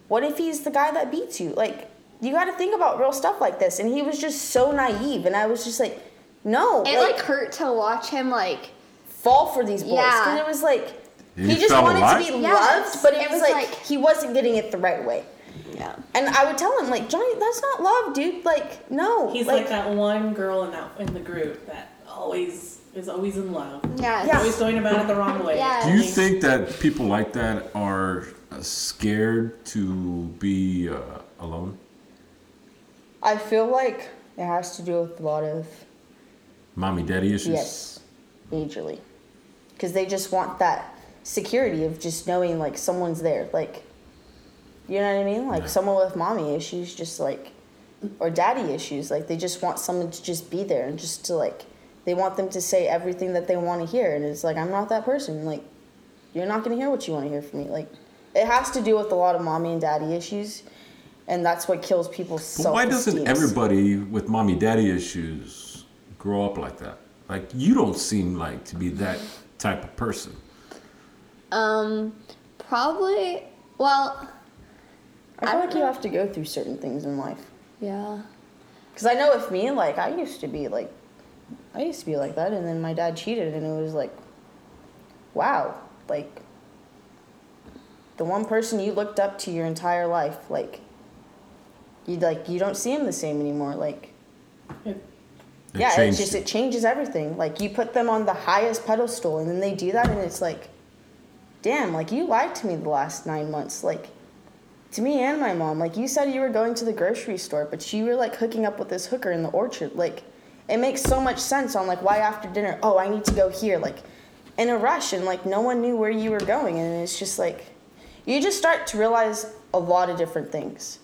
what if he's the guy that beats you like you got to think about real stuff like this and he was just so naive and i was just like no It like hurt to watch him like fall for these boys Yeah. because it was like He he, just wanted alive? to be Yes. loved but it, It was, was like, like- he wasn't getting it the right way yeah. and i would tell him like johnny that's not love dude like no He's like, that one girl in that in the group that always is always in love. Yeah. Yeah. Always going about it the wrong way. Yeah. Do you think that people like that are uh, scared to be uh, alone? i feel like it has to do with a lot of Mommy, daddy issues? Yes, majorly. Because they just want that security of just knowing like someone's there. Like, you know what I mean? Like someone with mommy issues, just like, or daddy issues. Like they just want someone to just be there and just to like, they want them to say everything that they want to hear. And it's like, I'm not that person. Like, you're not going to hear what you want to hear from me. Like, it has to do with a lot of mommy and daddy issues. And that's what kills people's But self why doesn't everybody with mommy daddy issues grow up like that? Like you don't seem like to be that type of person. Um, probably. Well, I feel like you have to go through certain things in life. yeah. Because I know with me, like, I used to be like, I used to be like that, and then my dad cheated, and it was like, wow, like, the one person you looked up to your entire life, like, you like you don't see him the same anymore. Like, It- It yeah, it changed just it changes everything. Like you put them on the highest pedestal, and then they do that, and it's like, damn, like you lied to me the last nine months, like. To me and my mom, like you said, you were going to the grocery store, but you were like hooking up with this hooker in the orchard. Like, it makes so much sense on like why after dinner. Oh, I need to go here. Like, in a rush, and like no one knew where you were going, and it's just like, you just start to realize a lot of different things,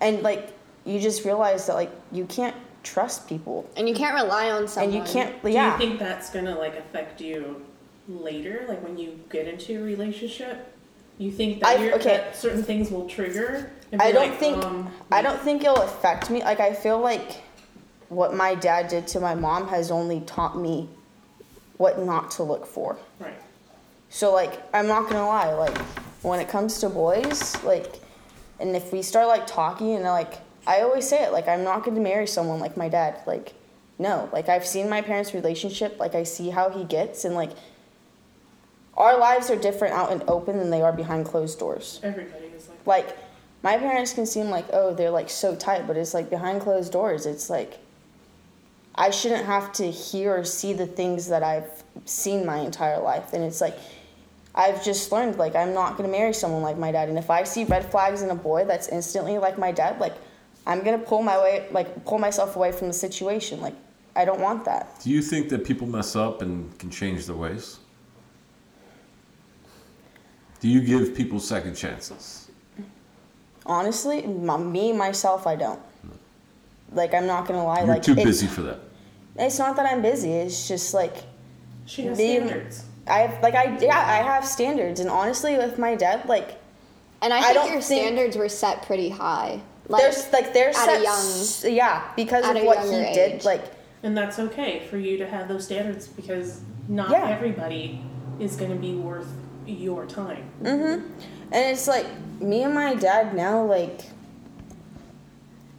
and like you just realize that like you can't trust people, And you can't rely on someone. and you can't. yeah. Do yeah. you think that's gonna like affect you later, like when you get into a relationship? You think that, okay. that certain things will trigger? I don't like, think um, I don't think it'll affect me. Like I feel like what my dad did to my mom has only taught me what not to look for. Right. So like I'm not gonna lie, like when it comes to boys, like and if we start like talking and like I always say it, like I'm not gonna marry someone like my dad. Like no. Like I've seen my parents' relationship, like I see how he gets and like our lives are different out in open than they are behind closed doors. Everybody is like, like my parents can seem like oh they're like so tight but it's like behind closed doors. It's like i shouldn't have to hear or see the things that i've seen my entire life. And it's like i've just learned like i'm not going to marry someone like my dad. And if i see red flags in a boy that's instantly like my dad like i'm going to pull my way like pull myself away from the situation. Like i don't want that. Do you think that people mess up and can change their ways? Do you give people second chances? honestly m- me myself i don't like i'm not going to lie You're like too busy for that. it's not that i'm busy it's just like she has Being- standards. I have like I yeah I have standards and honestly with my dad like And I I think don't your think- standards were set pretty high. Like, there's like there's at a set young- yeah because of what he younger did like And that's okay for you to have those standards because not Yeah. everybody is going to be worth your time. Mhm, and it's like me and my dad now like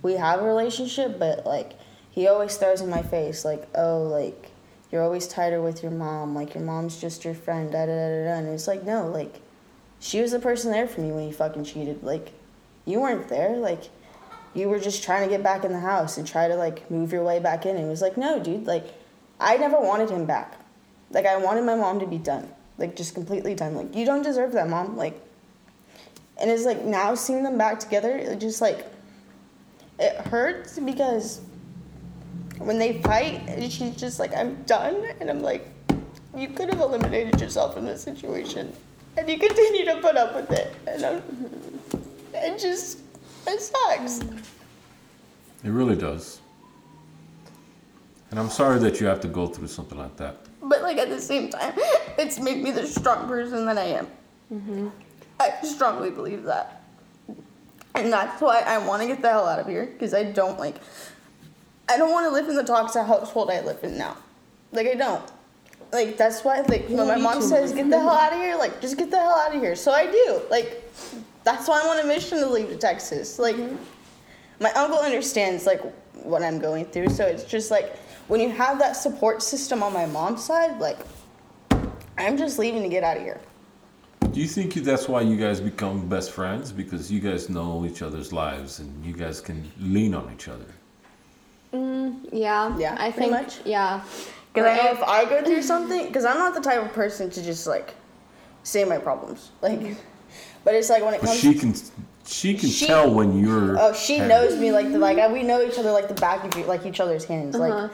we have a relationship but like he always throws in my face like oh like you're always tighter with your mom like your mom's just your friend da da da da and it's like no like she was the person there for me when he fucking cheated like you weren't there like you were just trying to get back in the house and try to like move your way back in. And it was like, no, dude, like I never wanted him back. Like I wanted my mom to be done. Like just completely done. Like you don't deserve that, mom. Like and it's like now seeing them back together, it just like it hurts because when they fight, she's just like, I'm done and I'm like, you could have eliminated yourself from this situation. And you continue to put up with it. And I'm, it just it sucks. It really does. And I'm sorry that you have to go through something like that. But like at the same time, *laughs* it's made me the strong person that I am. Mm-hmm. I strongly believe that, and that's why I want to get the hell out of here because I don't like. I don't want to live in the toxic household I live in now. Like I don't. Like that's why like when my mom says get the hell out of here, like just get the hell out of here. So I do. Like that's why I'm on a mission to leave to Texas. Like mm-hmm. my uncle understands like what I'm going through, so it's just like when you have that support system on my mom's side, like I'm just leaving to get out of here. Do you think that's why you guys become best friends? Because you guys know each other's lives and you guys can lean on each other. Mm, yeah, Yeah, I think, much. yeah. Because I know if I go through something, because I'm not the type of person to just like say my problems, like. But it's like when it But comes. she can she can She- tell when you're Oh, she knows me like the like we know each other like the back of your, like each other's hands. Like uh-huh.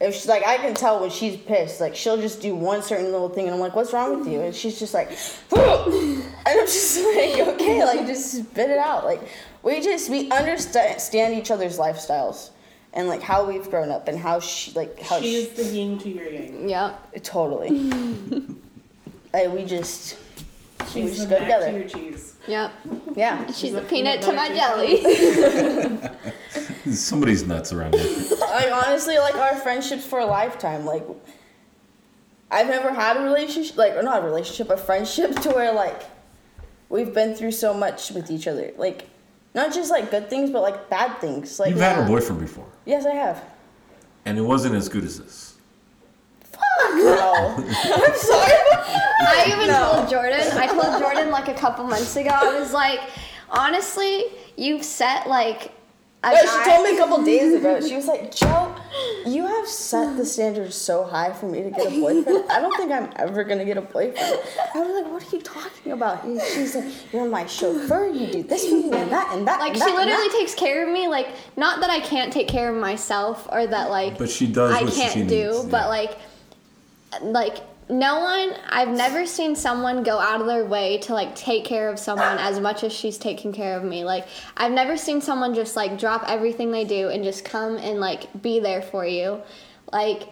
If she's like I can tell when she's pissed. Like she'll just do one certain little thing and I'm like, what's wrong with you? And she's just like, *gasps* and I'm just *laughs* like, okay, like just spit it out. Like we just we understand each other's lifestyles and like how we've grown up and how she like how She she, is the yin to your yang. Yeah. totally. *laughs* like we just we She's just the go mac to together. your cheese. Yep. Yeah. She's the a peanut peanut to my butter jelly. *laughs* somebody's nuts around here. Like honestly, like our friendships for a lifetime. Like I've never had a relationship, like or not a relationship, a friendship *laughs* to where like we've been through so much with each other. Like not just like good things, but like bad things. Like You've had a boyfriend before, Yes, I have. and it wasn't as good as this. Fuck no, *laughs* I'm sorry. I even No. told Jordan, I told Jordan like a couple months ago, I was like, honestly, you've set like a No, she guy- told me a couple *laughs* days ago. She was like, Joe, You have set the standards so high for me to get a boyfriend. I don't think I'm ever gonna get a boyfriend. I was like, what are you talking about? And she's like, you're my chauffeur. You do this for me and that and that. Like and she that and literally that." takes care of me. Like not that I can't take care of myself or that like But she does I what can't she do. needs, But yeah. like like no one I've never seen someone go out of their way to like take care of someone as much as she's taking care of me. Like I've never seen someone just like drop everything they do and just come and like be there for you. Like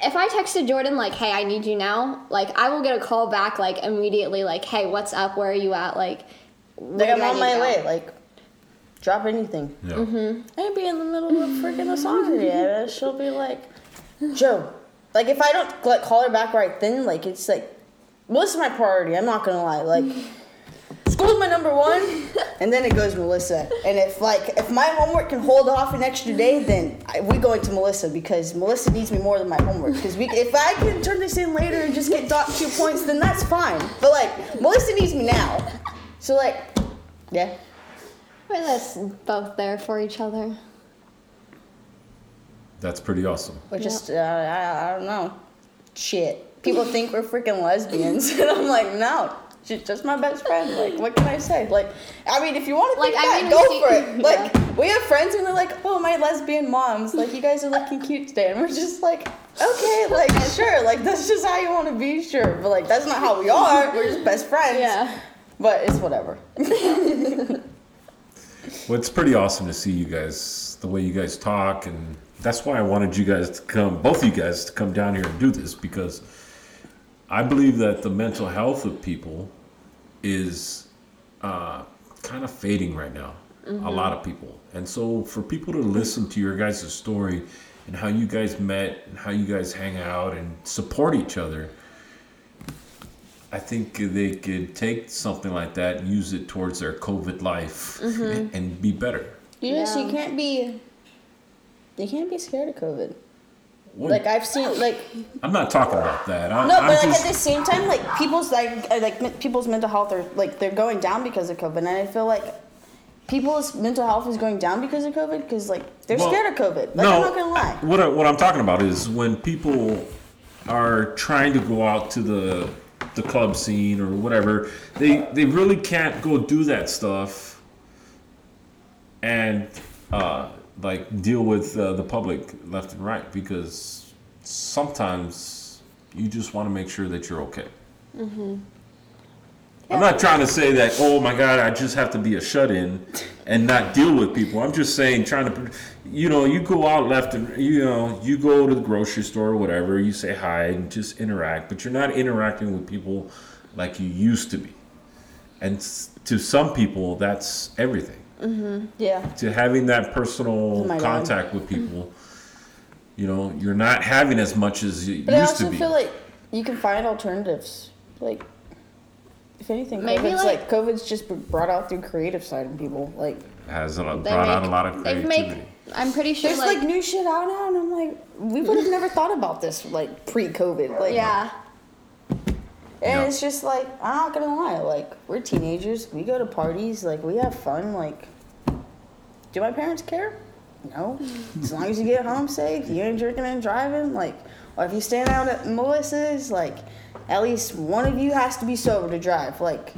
if I texted Jordan like, "Hey, I need you now," like I will get a call back like immediately, like, "Hey, what's up? Where are you at?" Like, Like I'm on my to go? way. Like, drop anything. Yeah. Mm-hmm. I'd be in the middle of freaking a song yeah, she'll be like, Joe. Like if I don't like call her back right then, like it's like, Melissa's my priority. I'm not gonna lie. Like, *laughs* school's my number one, and then it goes Melissa. And if like if my homework can hold off an extra day, then I, we go into Melissa because Melissa needs me more than my homework. Because we, if I can turn this in later and just get docked two points, then that's fine. But like Melissa needs me now. So like, yeah. We're just both there for each other. That's pretty awesome. We're just, uh, I, I don't know. Shit. People think we're freaking lesbians. and *laughs* I'm like, no. She's just my best friend. Like, what can I say? Like, I mean, if you want to Like, think I that, mean, go we for it. *laughs* Like, we have friends and they're like, oh, my lesbian moms. Like, you guys are looking cute today. And we're just like, okay, like, sure. Like, that's just how you want to be, sure. But, like, that's not how we *laughs* are. We're just best friends. Yeah. But it's whatever. Well, it's pretty awesome to see you guys, the way you guys talk, and that's why I wanted you guys to come, both of you guys, to come down here and do this because I believe that the mental health of people is uh, kind of fading right now. A lot of people, and so for people to listen to your guys' story and how you guys met and how you guys hang out and support each other. I think they could take something like that and use it towards their COVID life and be better. Yes, you Yeah. can't be. You can't be scared of COVID. Well, Like I've seen, like I'm not talking about that. I, No, I'm but like just, at the same time, like people's like uh, like people's mental health are like they're going down because of COVID, and I feel like people's mental health is going down because of COVID because like they're Well, scared of COVID. Like no, I'm not gonna lie. What, I, what I'm talking about is when people are trying to go out to the the club scene or whatever, they they really can't go do that stuff and uh, like deal with uh, the public left and right because sometimes you just want to make sure that you're okay. I'm not trying to say that, oh my God, I just have to be a shut in and not deal with people. I'm just saying, trying to, you know, you go out left and, you know, you go to the grocery store or whatever, you say hi and just interact, but you're not interacting with people like you used to be. And to some people, that's everything. Mm-hmm. Yeah. To having that personal my God. contact with people, you know, you're not having as much as you But I used also to be. feel like you can find alternatives. Like if anything, Maybe, COVID's like- like, COVID's just brought out the creative side in people. Like has a lot, They brought out a lot of they creativity. make. I'm pretty sure there's like, like, new shit out now, and I'm like, we would have never thought about this like pre-COVID. Like yeah. And it's just like I'm not gonna lie, like we're teenagers, we go to parties, like we have fun. Like, do my parents care? No. *laughs* As long as you get home safe, you ain't drinking and driving. Like, or if you stand out at Melissa's, like, at least one of you has to be sober to drive. Like,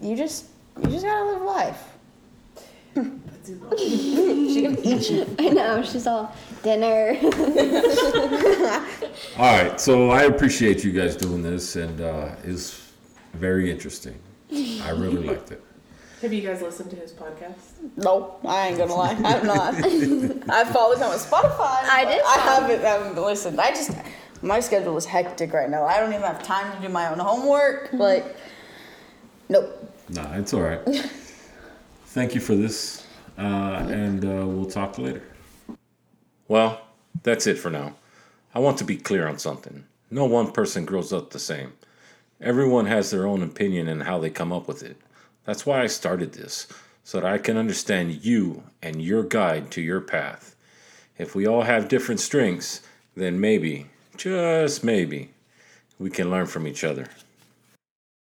you just you just gotta live life. She gonna eat you. I know. She's all dinner. *laughs* All right, so I appreciate you guys doing this, and uh, it's very interesting. I really liked it. Have you guys listened to his podcast? No, I ain't gonna lie. I'm not. *laughs* I followed him on Spotify. I but did I follow. haven't, I haven't listened. I just my schedule is hectic right now. I don't even have time to do my own homework. Like, nope. Nah, it's all right. *laughs* Thank you for this, uh, and uh, we'll talk later. Well, that's it for now. I want to be clear on something. No one person grows up the same. Everyone has their own opinion and how they come up with it. That's why I started this, so that I can understand you and your guide to your path. If we all have different strengths, then maybe, just maybe, we can learn from each other.